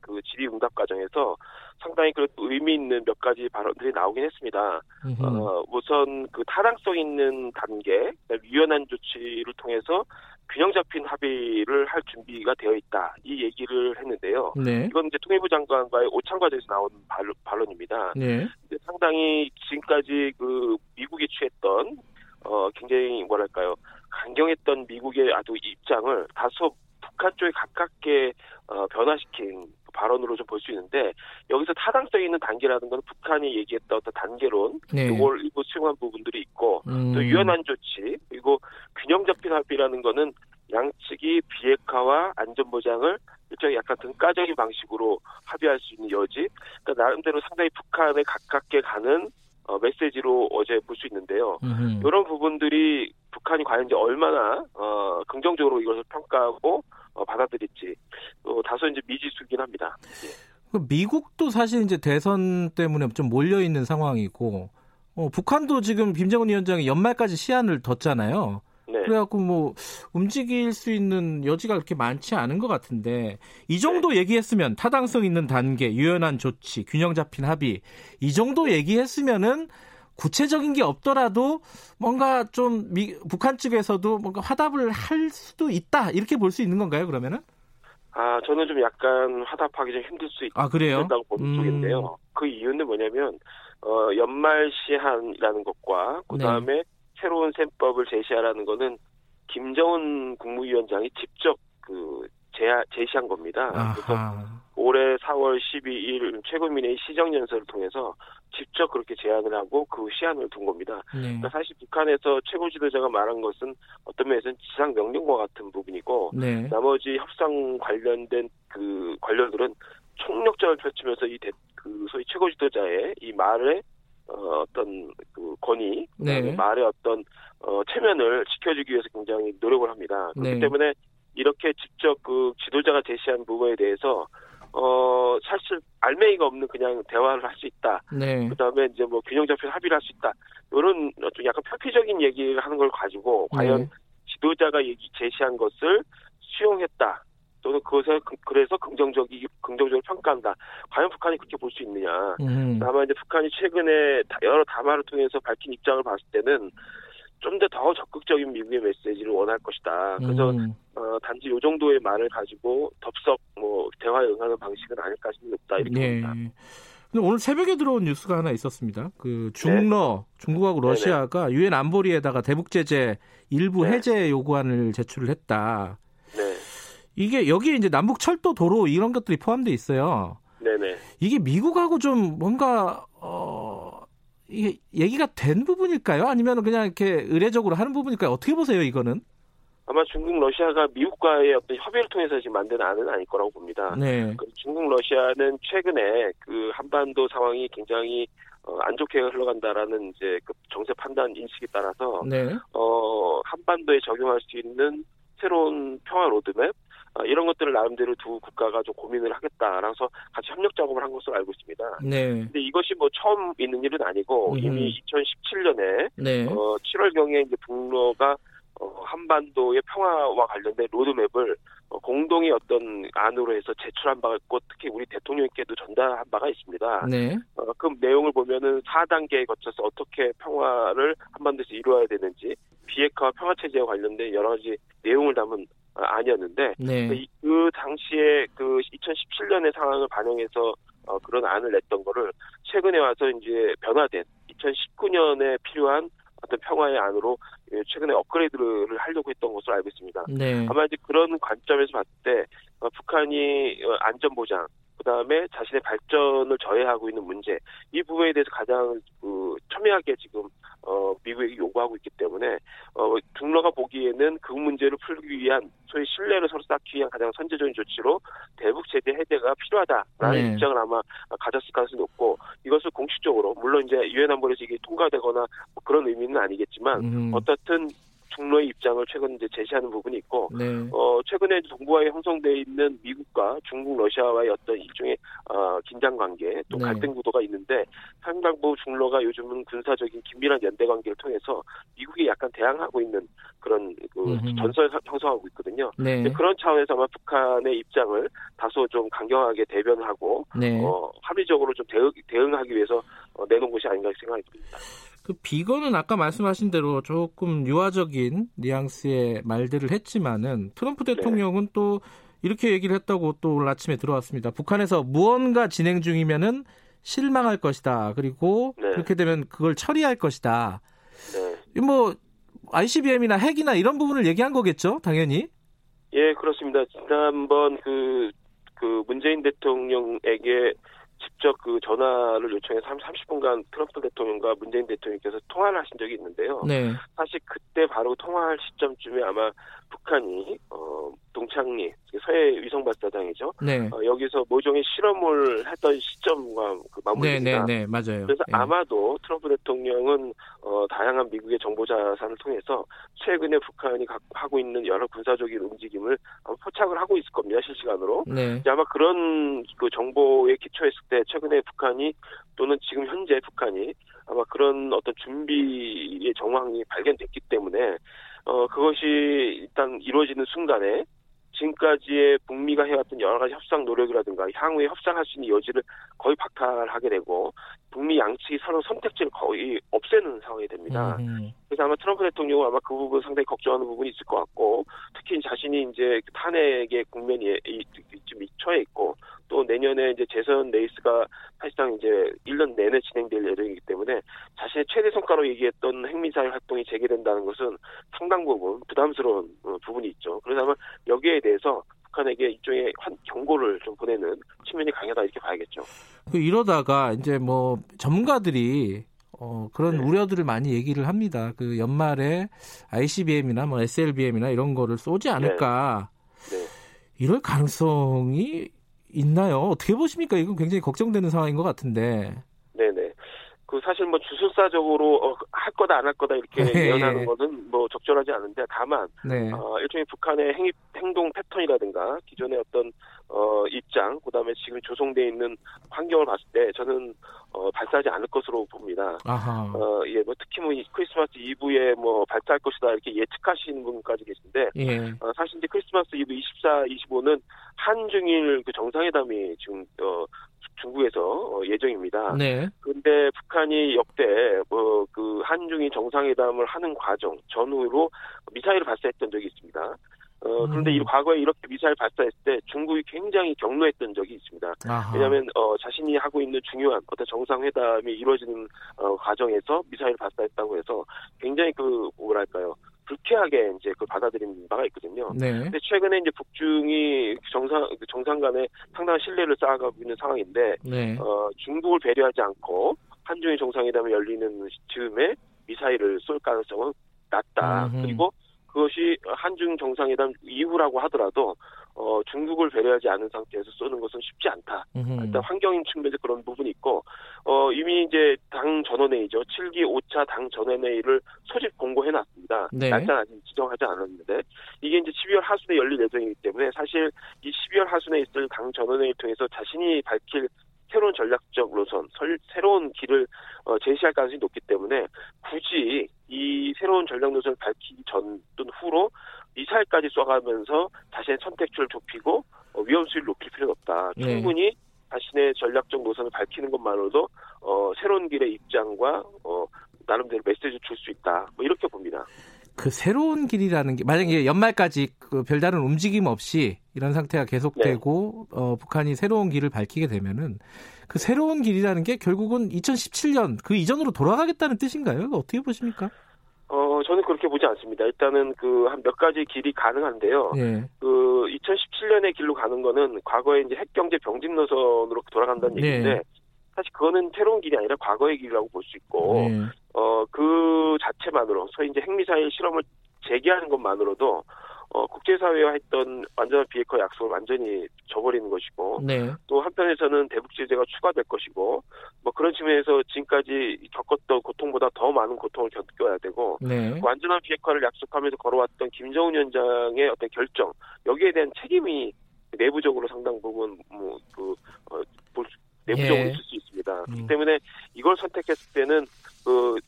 그 질의응답 과정에서 상당히 그 의미 있는 몇 가지 발언들이 나오긴 했습니다. 어, 우선 그 타당성 있는 단계, 유연한 조치를 통해서 균형 잡힌 합의를 할 준비가 되어 있다. 이 얘기를 했는데요. 네. 이건 이제 통일부 장관과의 오찬 과정에서 나온 발론, 입니다 네. 상당히 지금까지 그 미국이 취했던 어 굉장히 뭐랄까요 강경했던 미국의 아주 입장을 다소 북한 쪽에 가깝게 어, 변화시킨 발언으로 좀 볼 수 있는데 여기서 타당성 있는 단계라는 건 북한이 얘기했던 어떤 단계론 네. 이걸 일부 수용한 부분들이 있고 음. 또 유연한 조치 그리고 균형 잡힌 합의라는 거는 양측이 비핵화와 안전 보장을 일종의 약간 등가적인 방식으로 합의할 수 있는 여지 그러니까 나름대로 상당히 북한에 가깝게 가는 어, 메시지로 어제 볼 수 있는데요. 음흠. 이런 부분들이 북한이 과연 이제 얼마나 어, 긍정적으로 이것을 평가하고 어, 받아들일지 또 다소 이제 미지수긴 합니다. 예. 그 미국도 사실 이제 대선 때문에 좀 몰려 있는 상황이고 어, 북한도 지금 김정은 위원장이 연말까지 시한을 뒀잖아요. 네. 그래갖고 뭐 움직일 수 있는 여지가 그렇게 많지 않은 것 같은데 이 정도 네. 얘기했으면 타당성 있는 단계, 유연한 조치, 균형 잡힌 합의 이 정도 얘기했으면은 구체적인 게 없더라도 뭔가 좀 미, 북한 측에서도 뭔가 화답을 할 수도 있다 이렇게 볼 수 있는 건가요? 그러면은? 아 저는 좀 약간 화답하기 좀 힘들 수 있다고 아, 보는 음. 쪽인데요. 그 이유는 뭐냐면 어, 연말 시한이라는 것과 그 다음에 네. 새로운 셈법을 제시하라는 거는 김정은 국무위원장이 직접 그 제시한 겁니다. 아하. 그래서 올해 4월 12일 최고민의 시정연설을 통해서 직접 그렇게 제안을 하고 그 시한을 둔 겁니다. 네. 그러니까 사실 북한에서 최고 지도자가 말한 것은 어떤 면에서는 지상 명령과 같은 부분이고 네. 나머지 협상 관련된 그 관련들은 총력전을 펼치면서 이그 소위 최고 지도자의 이 말에 어, 어떤 그 권위, 네. 말의 어떤 어, 체면을 지켜주기 위해서 굉장히 노력을 합니다. 그렇기 네. 때문에 이렇게 직접 그 지도자가 제시한 부분에 대해서 어 사실 알맹이가 없는 그냥 대화를 할 수 있다. 네. 그다음에 이제 뭐 균형 잡힌 합의를 할 수 있다. 이런 좀 약간 표피적인 얘기를 하는 걸 가지고 과연 네. 지도자가 얘기 제시한 것을 수용했다. 또는 그것을 그, 그래서 긍정적이 긍정적으로 평가한다. 과연 북한이 그렇게 볼 수 있느냐. 음. 다만 이제 북한이 최근에 여러 담화를 통해서 밝힌 입장을 봤을 때는 좀 더 더 적극적인 미국의 메시지를 원할 것이다. 그래서 음. 어, 단지 요 정도의 말을 가지고 덥석 뭐 대화에 응하는 방식은 아닐까 싶다 이렇게 네. 봅니다. 근데 오늘 새벽에 들어온 뉴스가 하나 있었습니다. 그 중러 네. 중국하고 러시아가 유엔 안보리에다가 대북 제재 일부 네. 해제 요구안을 제출을 했다. 이게 여기에 이제 남북 철도 도로 이런 것들이 포함되어 있어요. 네네. 이게 미국하고 좀 뭔가 어 이게 얘기가 된 부분일까요? 아니면 그냥 이렇게 의례적으로 하는 부분일까요? 어떻게 보세요, 이거는? 아마 중국, 러시아가 미국과의 어떤 협의를 통해서 지금 만든 안은 아닐 거라고 봅니다. 네. 중국, 러시아는 최근에 그 한반도 상황이 굉장히 어, 안 좋게 흘러간다라는 이제 그 정세 판단 인식에 따라서 네. 어, 한반도에 적용할 수 있는 새로운 평화 로드맵 어, 이런 것들을 나름대로 두 국가가 좀 고민을 하겠다라서 같이 협력 작업을 한 것으로 알고 있습니다. 네. 근데 이것이 뭐 처음 있는 일은 아니고 음. 이미 2017년에 네. 어, 7월 경에 이제 북로가 어, 한반도의 평화와 관련된 로드맵을 어, 공동의 어떤 안으로 해서 제출한 바가 있고 특히 우리 대통령께도 전달한 바가 있습니다. 네. 어, 그 내용을 보면은 4단계에 거쳐서 어떻게 평화를 한반도에서 이루어야 되는지 비핵화 평화 체제와 관련된 여러 가지 내용을 담은 아니었는데 네. 그, 그 당시에 그 2017년의 상황을 반영해서 어, 그런 안을 냈던 거를 최근에 와서 이제 변화된 2019년에 필요한 어떤 평화의 안으로 예, 최근에 업그레이드를 하려고 했던 것으로 알고 있습니다. 네. 아마 이제 그런 관점에서 봤을 때 어, 북한이 어, 안전 보장 그다음에 자신의 발전을 저해하고 있는 문제 이 부분에 대해서 가장 그 첨예하게 지금 어 미국에게 요구하고 있기 때문에 어 중러가 보기에는 그 문제를 풀기 위한 소위 신뢰를 서로 쌓기 위한 가장 선제적인 조치로 대북 제대 해제가 필요하다라는 네. 입장을 아마 가졌을 가능성이 높고 이것을 공식적으로 물론 이제 유엔 안보리에서 이게 통과되거나 뭐 그런 의미는 아니겠지만 음. 어떻든 중로의 입장을 최근 이제 제시하는 부분이 있고 네. 어 최근에 동북아에 형성돼 있는 미국과 중국, 러시아와의 어떤 일종의 어 긴장 관계 또 네. 갈등 구도가 있는데 상당부 중로가 요즘은 군사적인 긴밀한 연대 관계를 통해서 미국에 약간 대항하고 있는 그런 그 전설 형성하고 있거든요. 네. 그런 차원에서 아마 북한의 입장을 다소 좀 강경하게 대변하고 네. 어 합리적으로 좀 대응, 대응하기 위해서 어, 내놓은 것이 아닌가 생각이 듭니다. 그 비건은 아까 말씀하신 대로 조금 유화적인 뉘앙스의 말들을 했지만은 트럼프 네. 대통령은 네. 또 이렇게 얘기를 했다고 또 오늘 아침에 들어왔습니다. 북한에서 무언가 진행 중이면은 실망할 것이다. 그리고 네. 그렇게 되면 그걸 처리할 것이다. 네. 뭐 ICBM이나 핵이나 이런 부분을 얘기한 거겠죠, 당연히. 예, 그렇습니다. 지난번 그, 그 문재인 대통령에게 직접 그 전화를 요청해서 30분간 트럼프 대통령과 문재인 대통령께서 통화를 하신 적이 있는데요. 네. 사실 그때 바로 통화할 시점쯤에 아마 북한이 어 동창리 서해 위성 발사장이죠. 네. 어, 여기서 모종의 실험을 했던 시점과 그 맞물립니다. 네, 네, 네, 맞아요. 그래서 네. 아마도 트럼프 대통령은 어 다양한 미국의 정보 자산을 통해서 최근에 북한이 하고 있는 여러 군사적인 움직임을 포착을 하고 있을 겁니다. 실시간으로. 네. 아마 그런 그 정보에 기초했을 때 최근에 북한이 또는 지금 현재 북한이 아마 그런 어떤 준비의 정황이 발견됐기 때문에 어 그것이 일단 이루어지는 순간에 지금까지의 북미가 해왔던 여러 가지 협상 노력이라든가 향후에 협상할 수 있는 여지를 거의 박탈하게 되고 북미 양측이 서로 선택지를 거의 없애는 상황이 됩니다. 음. 그래서 아마 트럼프 대통령은 아마 그 부분 상당히 걱정하는 부분이 있을 것 같고 특히 자신이 이제 탄핵의 국면이 좀 처해 있고 또 내년에 이제 재선 레이스가 사실상 이제 1년 내내 진행될 예정이기 때문에 자신의 최대 성과로 얘기했던 핵미사일 활동이 재개된다는 것은 상당 부분 부담스러운 어, 부분이 있죠. 그래서 아마 여기에 대해서 북한에게 일종의 경고를 좀 보내는 측면이 강하다 이렇게 봐야겠죠. 그 이러다가 이제 뭐 전문가들이 어, 그런 네. 우려들을 많이 얘기를 합니다. 그 연말에 ICBM이나 뭐 SLBM이나 이런 거를 쏘지 않을까. 네. 네. 이럴 가능성이 있나요? 어떻게 보십니까? 이건 굉장히 걱정되는 상황인 것 같은데. 그 사실 뭐 주술사적으로 어, 할 거다 안 할 거다 이렇게 네. 예언하는 것은 뭐 적절하지 않은데 다만 네. 어, 일종의 북한의 행, 행동 패턴이라든가 기존의 어떤 어, 입장 그 다음에 지금 조성돼 있는 환경을 봤을 때 저는 어, 발사하지 않을 것으로 봅니다. 아하. 어, 예, 뭐 특히 뭐 크리스마스 이브에 뭐 발사할 것이다 이렇게 예측하시는 분까지 계신데 예. 어, 사실 이제 크리스마스 이브 24, 25는 한중일 그 정상회담이 지금 어, 중국에서 어, 예정입니다. 네. 그런데 북한이 역대 뭐 그 한중일 정상회담을 하는 과정 전후로 미사일을 발사했던 적이 있습니다. 어, 그런데 음. 이 과거에 이렇게 미사일 발사했을 때 중국이 굉장히 경로했던 적이 있습니다. 아하. 왜냐하면 어, 자신이 하고 있는 중요한 어떤 정상회담이 이루어지는 어, 과정에서 미사일 발사했다고 해서 굉장히 그 뭐랄까요 불쾌하게 이제 그 받아들인 바가 있거든요. 네. 근데 최근에 이제 북중이 정상 정상 간에 상당한 신뢰를 쌓아가고 있는 상황인데 네. 어, 중국을 배려하지 않고 한중일 정상회담이 열리는 즈음에 미사일을 쏠 가능성은 낮다. 음흠. 그리고 그것이 한중 정상회담 이후라고 하더라도 어, 중국을 배려하지 않은 상태에서 쏘는 것은 쉽지 않다. 음흠. 일단 환경인 측면에서 그런 부분이 있고, 어, 이미 이제 당 전원회의죠. 7기 5차 당 전원회의를 소집 공고해 놨습니다. 네. 날짜는 아직 지정하지 않았는데, 이게 이제 12월 하순에 열릴 예정이기 때문에 사실 이 12월 하순에 있을 당 전원회의를 통해서 자신이 밝힐 새로운 전략적 노선, 새로운 길을 어, 제시할 가능성이 높기 때문에 굳이 이 새로운 전략 노선을 밝히기 전 또는 후로 미사일까지 쏴가면서 자신의 선택지를 좁히고 어, 위험 수위를 높일 필요는 없다. 네. 충분히 자신의 전략적 노선을 밝히는 것만으로도 어, 새로운 길의 입장과 어, 나름대로 메시지를 줄 수 있다. 뭐 이렇게 봅니다. 그 새로운 길이라는 게 만약에 연말까지 그 별다른 움직임 없이 이런 상태가 계속되고 네. 어, 북한이 새로운 길을 밝히게 되면은 그 새로운 길이라는 게 결국은 2017년 그 이전으로 돌아가겠다는 뜻인가요? 어떻게 보십니까? 어, 저는 그렇게 보지 않습니다. 일단은 그 한 몇 가지 길이 가능한데요. 네. 그 2017년의 길로 가는 거는 과거에 이제 핵경제 병집 노선으로 돌아간다는 네. 얘기인데 사실 그거는 새로운 길이 아니라 과거의 길이라고 볼 수 있고 네. 어그 자체만으로 소위 이제 핵미사일 실험을 재개하는 것만으로도 어, 국제사회와 했던 완전한 비핵화 약속을 완전히 저버리는 것이고 네. 또 한편에서는 대북 제재가 추가될 것이고 뭐 그런 측면에서 지금까지 겪었던 고통보다 더 많은 고통을 겪어야 되고 네. 완전한 비핵화를 약속하면서 걸어왔던 김정은 위원장의 어떤 결정 여기에 대한 책임이 내부적으로 상당 부분 뭐그 어, 볼 수, 내부적으로 예. 있을 수 있습니다. 음. 그렇기 때문에 이걸 선택했을 때는 그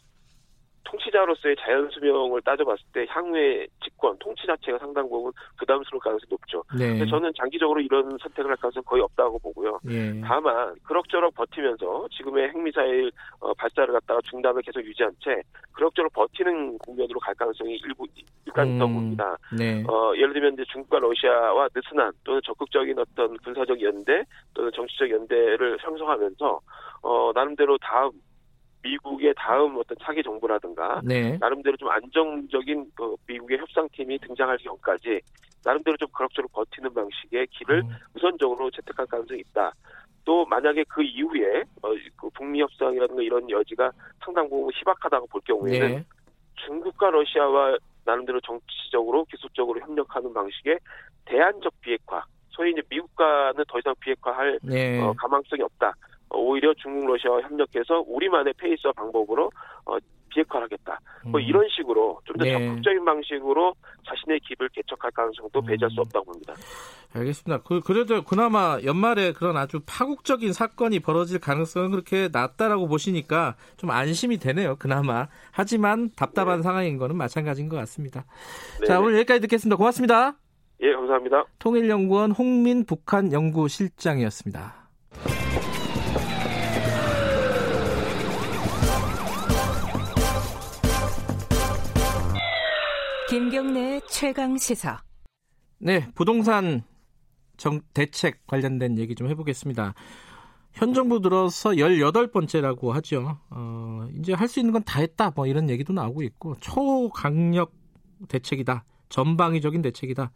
통치자로서의 자연 수명을 따져봤을 때 향후의 집권, 통치 자체가 상당 부분 부담스러울 가능성이 높죠. 네. 저는 장기적으로 이런 선택을 할 가능성은 거의 없다고 보고요. 네. 다만 그럭저럭 버티면서 지금의 핵미사일 어, 발사를 갖다가 중단을 계속 유지한 채 그럭저럭 버티는 국면으로 갈 가능성이 일부 일단 있다고 음, 봅니다. 네. 어, 예를 들면 이제 중국과 러시아와 느슨한 또는 적극적인 어떤 군사적 연대 또는 정치적 연대를 형성하면서 어, 나름대로 다음 미국의 다음 어떤 차기 정부라든가 네. 나름대로 좀 안정적인 그 미국의 협상팀이 등장할 경까지 나름대로 좀 그럭저럭 버티는 방식의 길을 음. 우선적으로 채택할 가능성이 있다. 또 만약에 그 이후에 어, 그 북미 협상이라든가 이런 여지가 상당 부분 희박하다고 볼 경우에는 네. 중국과 러시아와 나름대로 정치적으로 기술적으로 협력하는 방식의 대안적 비핵화 소위 이제 미국과는 더 이상 비핵화할 네. 어, 가망성이 없다. 오히려 중국 러시아와 협력해서 우리만의 페이스와 방법으로 어, 비핵화를 하겠다. 뭐 음. 이런 식으로 좀더 네. 적극적인 방식으로 자신의 길을 개척할 가능성도 배제할 수 음. 없다고 봅니다. 알겠습니다. 그, 그래도 그나마 연말에 그런 아주 파국적인 사건이 벌어질 가능성은 그렇게 낮다라고 보시니까 좀 안심이 되네요. 그나마. 하지만 답답한 네. 상황인 거는 마찬가지인 것 같습니다. 네. 자, 오늘 여기까지 듣겠습니다. 고맙습니다. 예, 감사합니다. 통일연구원 홍민 북한 연구실장이었습니다. 김경래 최강 시사. 네, 부동산 정, 대책 관련된 얘기 좀 해보겠습니다. 현 정부 들어서 18번째라고 하죠. 어, 이제 할 수 있는 건 다 했다. 뭐 이런 얘기도 나오고 있고, 초강력 대책이다. 전방위적인 대책이다.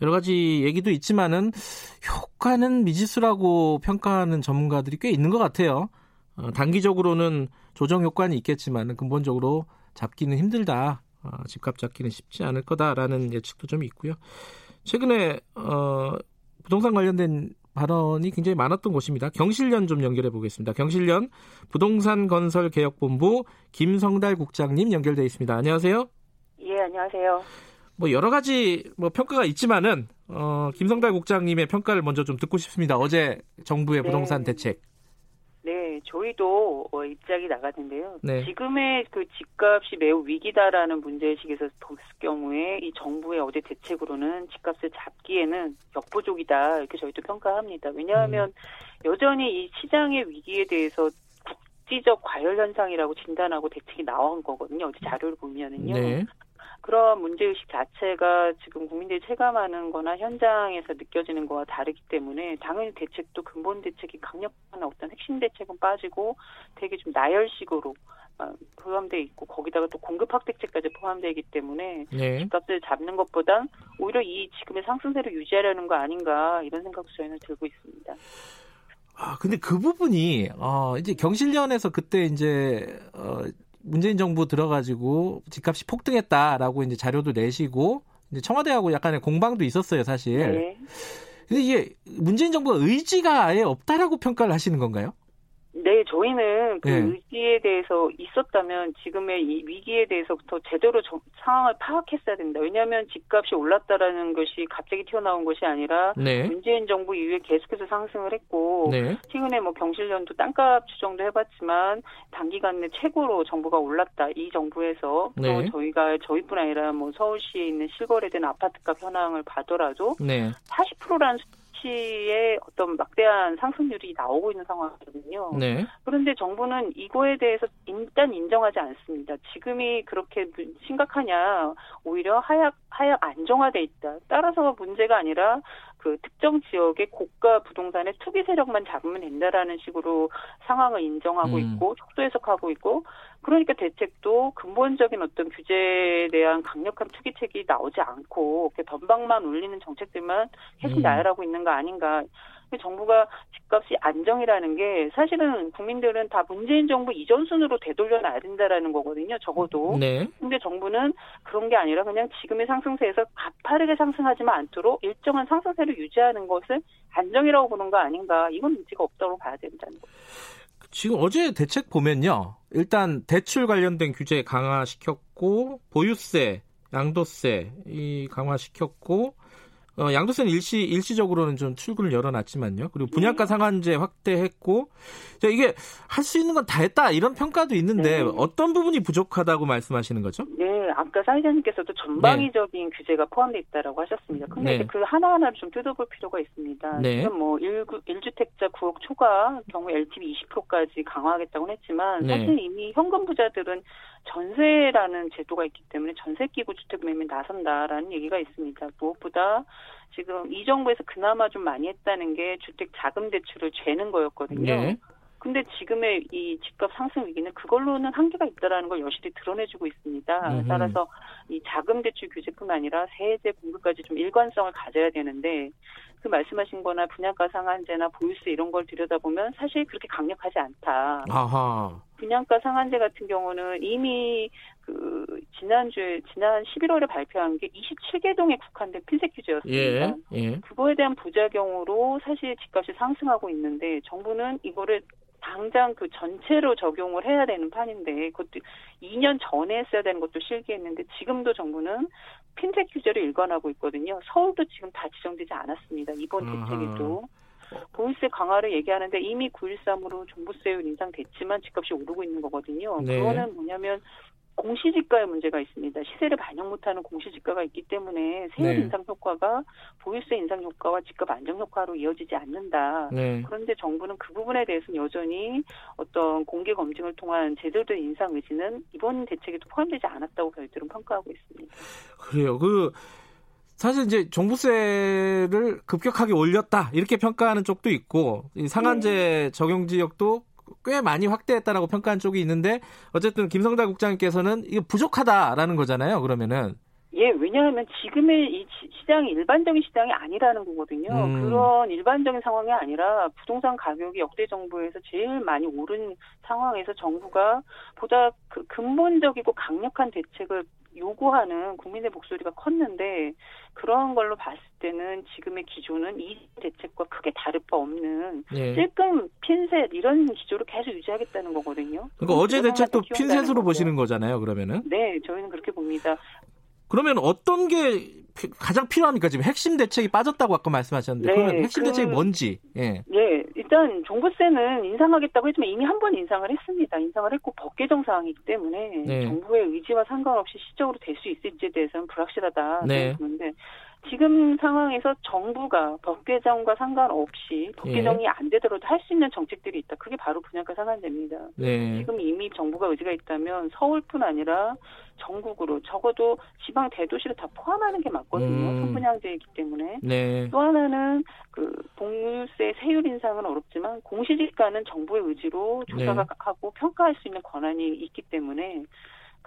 여러 가지 얘기도 있지만은 효과는 미지수라고 평가하는 전문가들이 꽤 있는 것 같아요. 어, 단기적으로는 조정 효과는 있겠지만 근본적으로 잡기는 힘들다. 어, 집값 잡기는 쉽지 않을 거다라는 예측도 좀 있고요. 최근에 어, 부동산 관련된 발언이 굉장히 많았던 곳입니다. 경실련 좀 연결해 보겠습니다. 경실련 부동산 건설 개혁본부 김성달 국장님 연결돼 있습니다. 안녕하세요. 예, 안녕하세요. 뭐 여러 가지 뭐 평가가 있지만은 어, 김성달 국장님의 평가를 먼저 좀 듣고 싶습니다. 어제 정부의 네. 부동산 대책. 네, 저희도 어, 입장이 나갔는데요. 네. 지금의 그 집값이 매우 위기다라는 문제의식에서 봤을 경우에 이 정부의 어제 대책으로는 집값을 잡기에는 역부족이다 이렇게 저희도 평가합니다. 왜냐하면 음. 여전히 이 시장의 위기에 대해서 국지적 과열 현상이라고 진단하고 대책이 나온 거거든요. 어제 자료를 보면은요. 네. 그런 문제의식 자체가 지금 국민들이 체감하는 거나 현장에서 느껴지는 거와 다르기 때문에 당연히 대책도 근본 대책이 강력한 어떤 핵심 대책은 빠지고 되게 좀 나열식으로 어, 포함되어 있고 거기다가 또 공급 확대책까지 포함되어 있기 때문에 네. 집값을 잡는 것보다 오히려 이 지금의 상승세를 유지하려는 거 아닌가 이런 생각도 저희는 들고 있습니다. 아 근데 그 부분이 어 이제 경실련에서 그때 이제 어 문재인 정부 들어가지고 집값이 폭등했다라고 이제 자료도 내시고 이제 청와대하고 약간의 공방도 있었어요, 사실. 네. 근데 이게 문재인 정부가 의지가 아예 없다라고 평가를 하시는 건가요? 네, 저희는 그 네. 의지에 대해서 있었다면 지금의 이 위기에 대해서부터 제대로 저, 상황을 파악했어야 된다. 왜냐하면 집값이 올랐다라는 것이 갑자기 튀어나온 것이 아니라 네. 문재인 정부 이후에 계속해서 상승을 했고 네. 최근에 뭐 경실련도 땅값 추정도 해봤지만 단기간 내 최고로 정부가 올랐다. 이 정부에서 또 네. 저희가 저희뿐 아니라 뭐 서울시에 있는 실거래된 아파트값 현황을 봐더라도 40%라는 수치의 어떤 막대한 상승률이 나오고 있는 상황이거든요. 네. 그런데 정부는 이거에 대해서 일단 인정하지 않습니다. 지금이 그렇게 심각하냐? 오히려 하약 하약 안정화돼 있다. 따라서 문제가 아니라 그 특정 지역의 고가 부동산의 투기 세력만 잡으면 된다라는 식으로 상황을 인정하고 음. 있고 속도 해석하고 있고 그러니까 대책도 근본적인 어떤 규제에 대한 강력한 투기책이 나오지 않고 이렇게 변방만 울리는 정책들만 계속 음. 나열하고 있는 거 아닌가. 정부가 집값이 안정이라는 게 사실은 국민들은 다 문재인 정부 이전 순으로 되돌려 놔야 된다라는 거거든요. 적어도. 네. 근데 정부는 그런 게 아니라 그냥 지금의 상승세에서 가파르게 상승하지만 않도록 일정한 상승세를 유지하는 것을 안정이라고 보는 거 아닌가. 이건 문제가 없다고 봐야 된다는 거죠. 지금 어제 대책 보면요. 일단 대출 관련된 규제 강화시켰고 보유세, 양도세 이 강화시켰고 어, 양도세는 일시 일시적으로는 좀 출구를 열어놨지만요. 그리고 분양가 네. 상한제 확대했고 자, 이게 할 수 있는 건 다 했다 이런 평가도 있는데 네. 어떤 부분이 부족하다고 말씀하시는 거죠? 네, 아까 사회자님께서도 전방위적인 네. 규제가 포함되어 있다고 하셨습니다. 근데 네. 그 하나하나를 좀 뜯어볼 필요가 있습니다. 네. 지금 뭐 1, 1주택자 9억 초과 경우 LTV 20%까지 강화하겠다고 했지만 네. 사실 이미 현금 부자들은 전세라는 제도가 있기 때문에 전세기구 주택 매매 나선다라는 얘기가 있습니다. 무엇보다 지금 이 정부에서 그나마 좀 많이 했다는 게 주택 자금 대출을 죄는 거였거든요. 네. 근데 지금의 이 집값 상승 위기는 그걸로는 한계가 있다라는 걸 여실히 드러내주고 있습니다. 음흠. 따라서 이 자금 대출 규제뿐 아니라 세제 공급까지 좀 일관성을 가져야 되는데 그 말씀하신 거나 분양가 상한제나 보유세 이런 걸 들여다보면 사실 그렇게 강력하지 않다. 아하. 분양가 상한제 같은 경우는 이미 그 지난주에 지난 11월에 발표한 게 27개 동에 국한된 핀셋 규제였습니다. 예, 예. 그거에 대한 부작용으로 사실 집값이 상승하고 있는데 정부는 이거를 당장 그 전체로 적용을 해야 되는 판인데 그것도 2년 전에 했어야 되는 것도 실기했는데 지금도 정부는 핀셋 규제를 일관하고 있거든요. 서울도 지금 다 지정되지 않았습니다. 이번 대책에도. 보유세 강화를 얘기하는데 이미 9.13으로 종부세율 인상됐지만 집값이 오르고 있는 거거든요. 네. 그거는 뭐냐면 공시지가의 문제가 있습니다. 시세를 반영 못하는 공시지가가 있기 때문에 세율 네. 인상 효과가 보유세 인상 효과와 집값 안정 효과로 이어지지 않는다. 네. 그런데 정부는 그 부분에 대해서는 여전히 어떤 공개 검증을 통한 제대로 된 인상 의지는 이번 대책에도 포함되지 않았다고 저희들은 평가하고 있습니다. 그래요. 그 사실 이제 종부세를 급격하게 올렸다 이렇게 평가하는 쪽도 있고 상한제 네. 적용 지역도 꽤 많이 확대했다라고 평가한 쪽이 있는데 어쨌든 김성달 국장님께서는 이게 부족하다라는 거잖아요. 그러면은 예, 왜냐하면 지금의 이 시장이 일반적인 시장이 아니라는 거거든요. 음. 그런 일반적인 상황이 아니라 부동산 가격이 역대 정부에서 제일 많이 오른 상황에서 정부가 보다 그 근본적이고 강력한 대책을 요구하는 국민의 목소리가 컸는데 그런 걸로 봤을 때는 지금의 기조는 이 대책과 크게 다를 바 없는 예. 찔끔 핀셋 이런 기조를 계속 유지하겠다는 거거든요. 그러니까 어제 대책도 핀셋으로 보시는 거잖아요. 그러면은? 네, 저희는 그렇게 봅니다. 그러면 어떤 게 가장 필요합니까? 지금 핵심 대책이 빠졌다고 아까 말씀하셨는데 네, 그러면 핵심 그, 대책이 뭔지? 예. 예, 일단 종부세는 인상하겠다고 했지만 이미 한 번 인상을 했습니다. 인상을 했고 법 개정 사항이기 때문에 네. 정부의 의지와 상관없이 시적으로 될 수 있을지에 대해서는 불확실하다 네. 생각하는데 지금 상황에서 정부가 법 개정과 상관없이 법 예. 개정이 예. 안 되더라도 할 수 있는 정책들이 있다. 그게 바로 분양가 상한제입니다. 네. 지금 이미 정부가 의지가 있다면 서울뿐 아니라 전국으로 적어도 지방 대도시를 다 포함하는 게 맞거든요. 음. 선분양제이기 때문에. 네. 또 하나는 그 봉유세 세율 인상은 어렵지만 공시지가는 정부의 의지로 조사하고 네. 평가할 수 있는 권한이 있기 때문에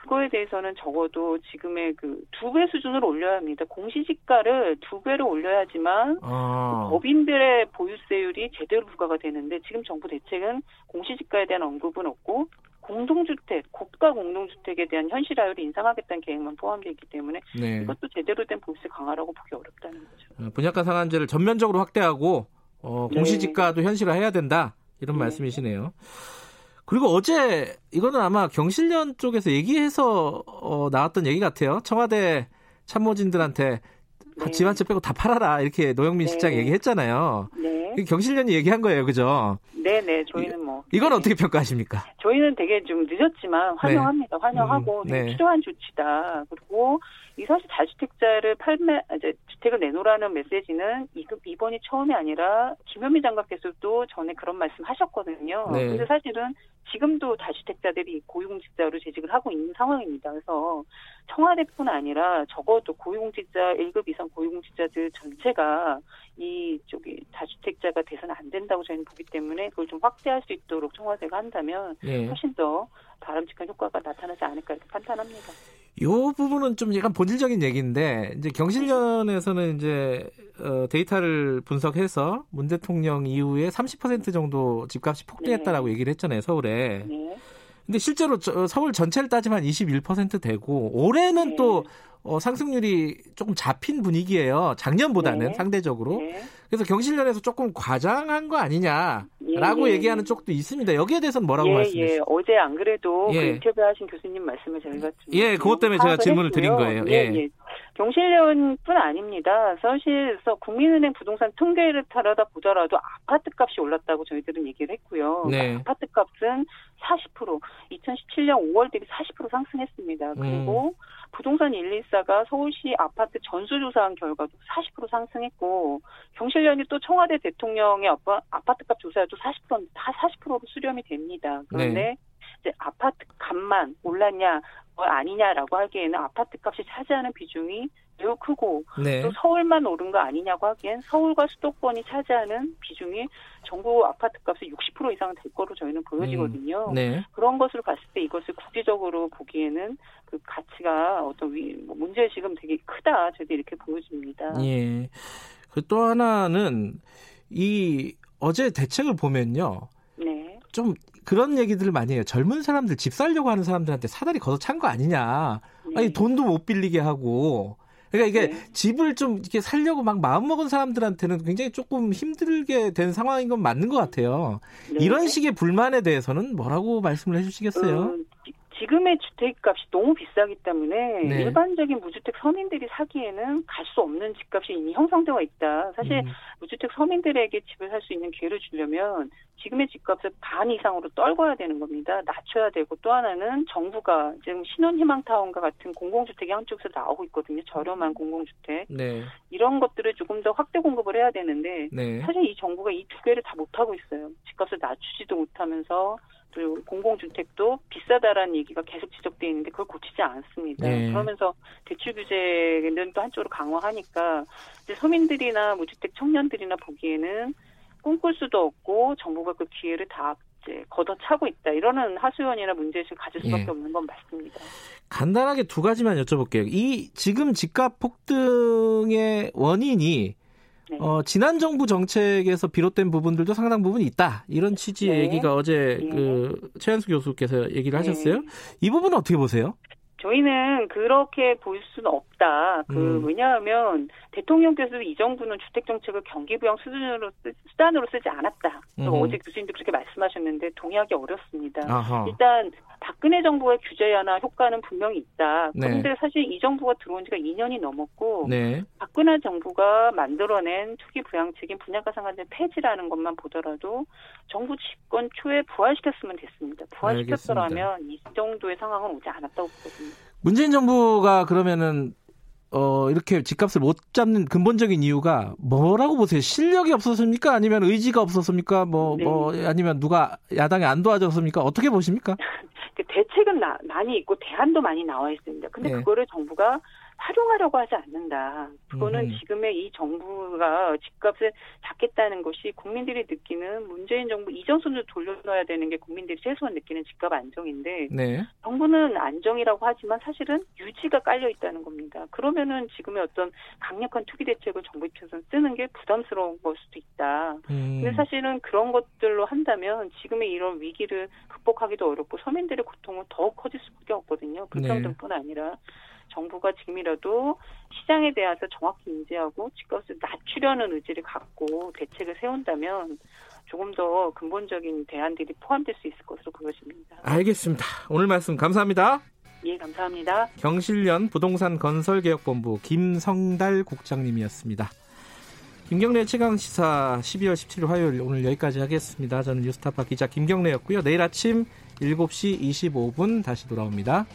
그거에 대해서는 적어도 지금의 그 두 배 수준으로 올려야 합니다. 공시지가를 두 배로 올려야지만 아. 그 법인들의 보유세율이 제대로 부과가 되는데 지금 정부 대책은 공시지가에 대한 언급은 없고 공동주택, 고가 공동주택에 대한 현실화율을 인상하겠다는 계획만 포함되어 있기 때문에 네. 이것도 제대로 된 보유세 강화라고 보기 어렵다는 거죠. 어, 분양가 상한제를 전면적으로 확대하고 어, 네. 공시지가도 네. 현실화해야 된다 이런 네. 말씀이시네요. 그리고 어제 이거는 아마 경실련 쪽에서 얘기해서 어, 나왔던 얘기 같아요. 청와대 참모진들한테 네. 집한채 빼고 다 팔아라 이렇게 노영민 네. 실장 얘기했잖아요. 네. 경실련이 얘기한 거예요, 그죠? 네네, 네. 저희는 뭐. 이건 어떻게 평가하십니까? 저희는 되게 좀 늦었지만 환영합니다. 네. 환영하고 음, 네. 필요한 조치다. 그리고 이 사실 다주택자를 팔매 이제 주택을 내놓으라는 메시지는 이번이 처음이 아니라 김현미 장관께서도 전에 그런 말씀 하셨거든요. 네. 근데 사실은 지금도 다주택자들이 고용직자로 재직을 하고 있는 상황입니다. 그래서 청와대뿐 아니라 적어도 고용직자 1급 이상 고용직자들 전체가 이 저기 다주택자가 돼서는 안 된다고 저희는 보기 때문에 그걸 좀 확대할 수 있도록 청와대가 한다면 네. 훨씬 더 바람직한 효과가 나타나지 않을까 이렇게 판단합니다. 이 부분은 좀 약간 본질적인 얘기인데 이제 경실련에서는 이제 어, 데이터를 분석해서 문 대통령 이후에 30% 정도 집값이 폭등했다라고 네. 얘기를 했잖아요 서울에. 네. 근데 실제로 저, 서울 전체를 따지면 21% 되고 올해는 네. 또 어, 상승률이 조금 잡힌 분위기예요. 작년보다는 네. 상대적으로. 네. 그래서 경실련에서 조금 과장한 거 아니냐라고 예, 예. 얘기하는 쪽도 있습니다. 여기에 대해서는 뭐라고 예, 말씀하세요? 예. 어제 안 그래도 그 예. 그 인터뷰하신 교수님 말씀을 저희가 좀 예, 그것 때문에 제가 질문을 했고요. 드린 거예요. 예. 예. 경실련뿐 아닙니다. 사실서 국민은행 부동산 통계를 따라다 보더라도 아파트 값이 올랐다고 저희들은 얘기를 했고요. 네. 아파트 값은 40% 2017년 5월 대비 40% 상승했습니다. 그리고 음. 부동산 114가 서울시 아파트 전수조사한 결과도 40% 상승했고 경실련이 또 청와대 대통령의 아파, 아파트값 조사에도 40%다 40%로 수렴이 됩니다. 그런데 네. 이제 아파트 값만 올랐냐 뭐 아니냐라고 하기에는 아파트 값이 차지하는 비중이 매우 크고 네. 또 서울만 오른 거 아니냐고 하기엔 서울과 수도권이 차지하는 비중이 전국 아파트 값의 60% 이상 될 거로 저희는 보여지거든요. 음. 네. 그런 것을 봤을 때 이것을 국제적으로 보기에는 그 가치가 어떤 위, 뭐 문제의식은 되게 크다. 저희도 이렇게 보여집니다. 예. 그 또 하나는 이 어제 대책을 보면요. 네. 좀 그런 얘기들을 많이 해요. 젊은 사람들 집 살려고 하는 사람들한테 사다리 걷어찬 거 아니냐. 네. 아니 돈도 못 빌리게 하고 그러니까 이게 네. 집을 좀 이렇게 살려고 막 마음먹은 사람들한테는 굉장히 조금 힘들게 된 상황인 건 맞는 것 같아요. 네. 이런 식의 불만에 대해서는 뭐라고 말씀을 해주시겠어요? 음, 지금의 주택값이 너무 비싸기 때문에 네. 일반적인 무주택 서민들이 사기에는 갈 수 없는 집값이 이미 형성되어 있다. 사실 음. 무주택 서민들에게 집을 살 수 있는 기회를 주려면 지금의 집값을 반 이상으로 떨궈야 되는 겁니다. 낮춰야 되고 또 하나는 정부가 지금 신혼희망타운과 같은 공공주택이 한쪽에서 나오고 있거든요. 저렴한 공공주택. 네. 이런 것들을 조금 더 확대 공급을 해야 되는데 네. 사실 이 정부가 이 두 개를 다 못하고 있어요. 집값을 낮추지도 못하면서 또 공공주택도 비싸다라는 얘기가 계속 지적돼 있는데 그걸 고치지 않습니다. 네. 그러면서 대출 규제는 또 한쪽으로 강화하니까 이제 서민들이나 무주택 청년들이나 보기에는 꿈꿀 수도 없고 정부가 그 기회를 다 이제 걷어차고 있다. 이러는 하수연이나 문제의식을 가질 수밖에 예. 없는 건 맞습니다. 간단하게 두 가지만 여쭤볼게요. 이 지금 집값 폭등의 원인이 네. 어, 지난 정부 정책에서 비롯된 부분들도 상당 부분 있다. 이런 취지의 네. 얘기가 어제 네. 그 최현수 교수께서 얘기를 하셨어요. 네. 이 부분은 어떻게 보세요? 저희는 그렇게 볼 수는 없다. 그 음. 왜냐하면 대통령께서도 이 정부는 주택 정책을 경기 부양 수준으로 쓰, 수단으로 쓰지 않았다. 음. 어제 교수님도 그렇게 말씀하셨는데 동의하기 어렵습니다. 아하. 일단 박근혜 정부의 규제나 효과는 분명히 있다. 네. 그런데 네. 사실 이 정부가 들어온 지가 2년이 넘었고 네. 박근혜 정부가 만들어낸 투기 부양책인 분양가 상한제 폐지라는 것만 보더라도 정부 집권 초에 부활시켰으면 됐습니다. 부활시켰더라면 이 정도의 상황은 오지 않았다고 보거든요. 문재인 정부가 그러면은 어, 이렇게 집값을 못 잡는 근본적인 이유가 뭐라고 보세요? 실력이 없었습니까? 아니면 의지가 없었습니까? 뭐, 네. 뭐, 아니면 누가 야당에 안 도와줬습니까? 어떻게 보십니까? 그 대책은 나, 많이 있고 대안도 많이 나와 있습니다. 근데 네. 그거를 정부가 활용하려고 하지 않는다. 그거는 음. 지금의 이 정부가 집값을 잡겠다는 것이 국민들이 느끼는 문재인 정부 이전 순으로 돌려놔야 되는 게 국민들이 최소한 느끼는 집값 안정인데 네. 정부는 안정이라고 하지만 사실은 유지가 깔려 있다는 겁니다. 그러면은 지금의 어떤 강력한 투기 대책을 정부 입장에서 쓰는 게 부담스러운 걸 수도 있다. 음. 근데 사실은 그런 것들로 한다면 지금의 이런 위기를 극복하기도 어렵고 서민들의 고통은 더욱 커질 수밖에 없거든요. 불평등뿐 네. 아니라 정부가 지금이라도 시장에 대해서 정확히 인지하고 집값을 낮추려는 의지를 갖고 대책을 세운다면 조금 더 근본적인 대안들이 포함될 수 있을 것으로 보여집니다. 알겠습니다. 오늘 말씀 감사합니다. 예, 감사합니다. 경실련 부동산 건설개혁본부 김성달 국장님이었습니다. 김경래 최강 시사 12월 17일 화요일 오늘 여기까지 하겠습니다. 저는 뉴스타파 기자 김경래였고요. 내일 아침 7시 25분 다시 돌아옵니다.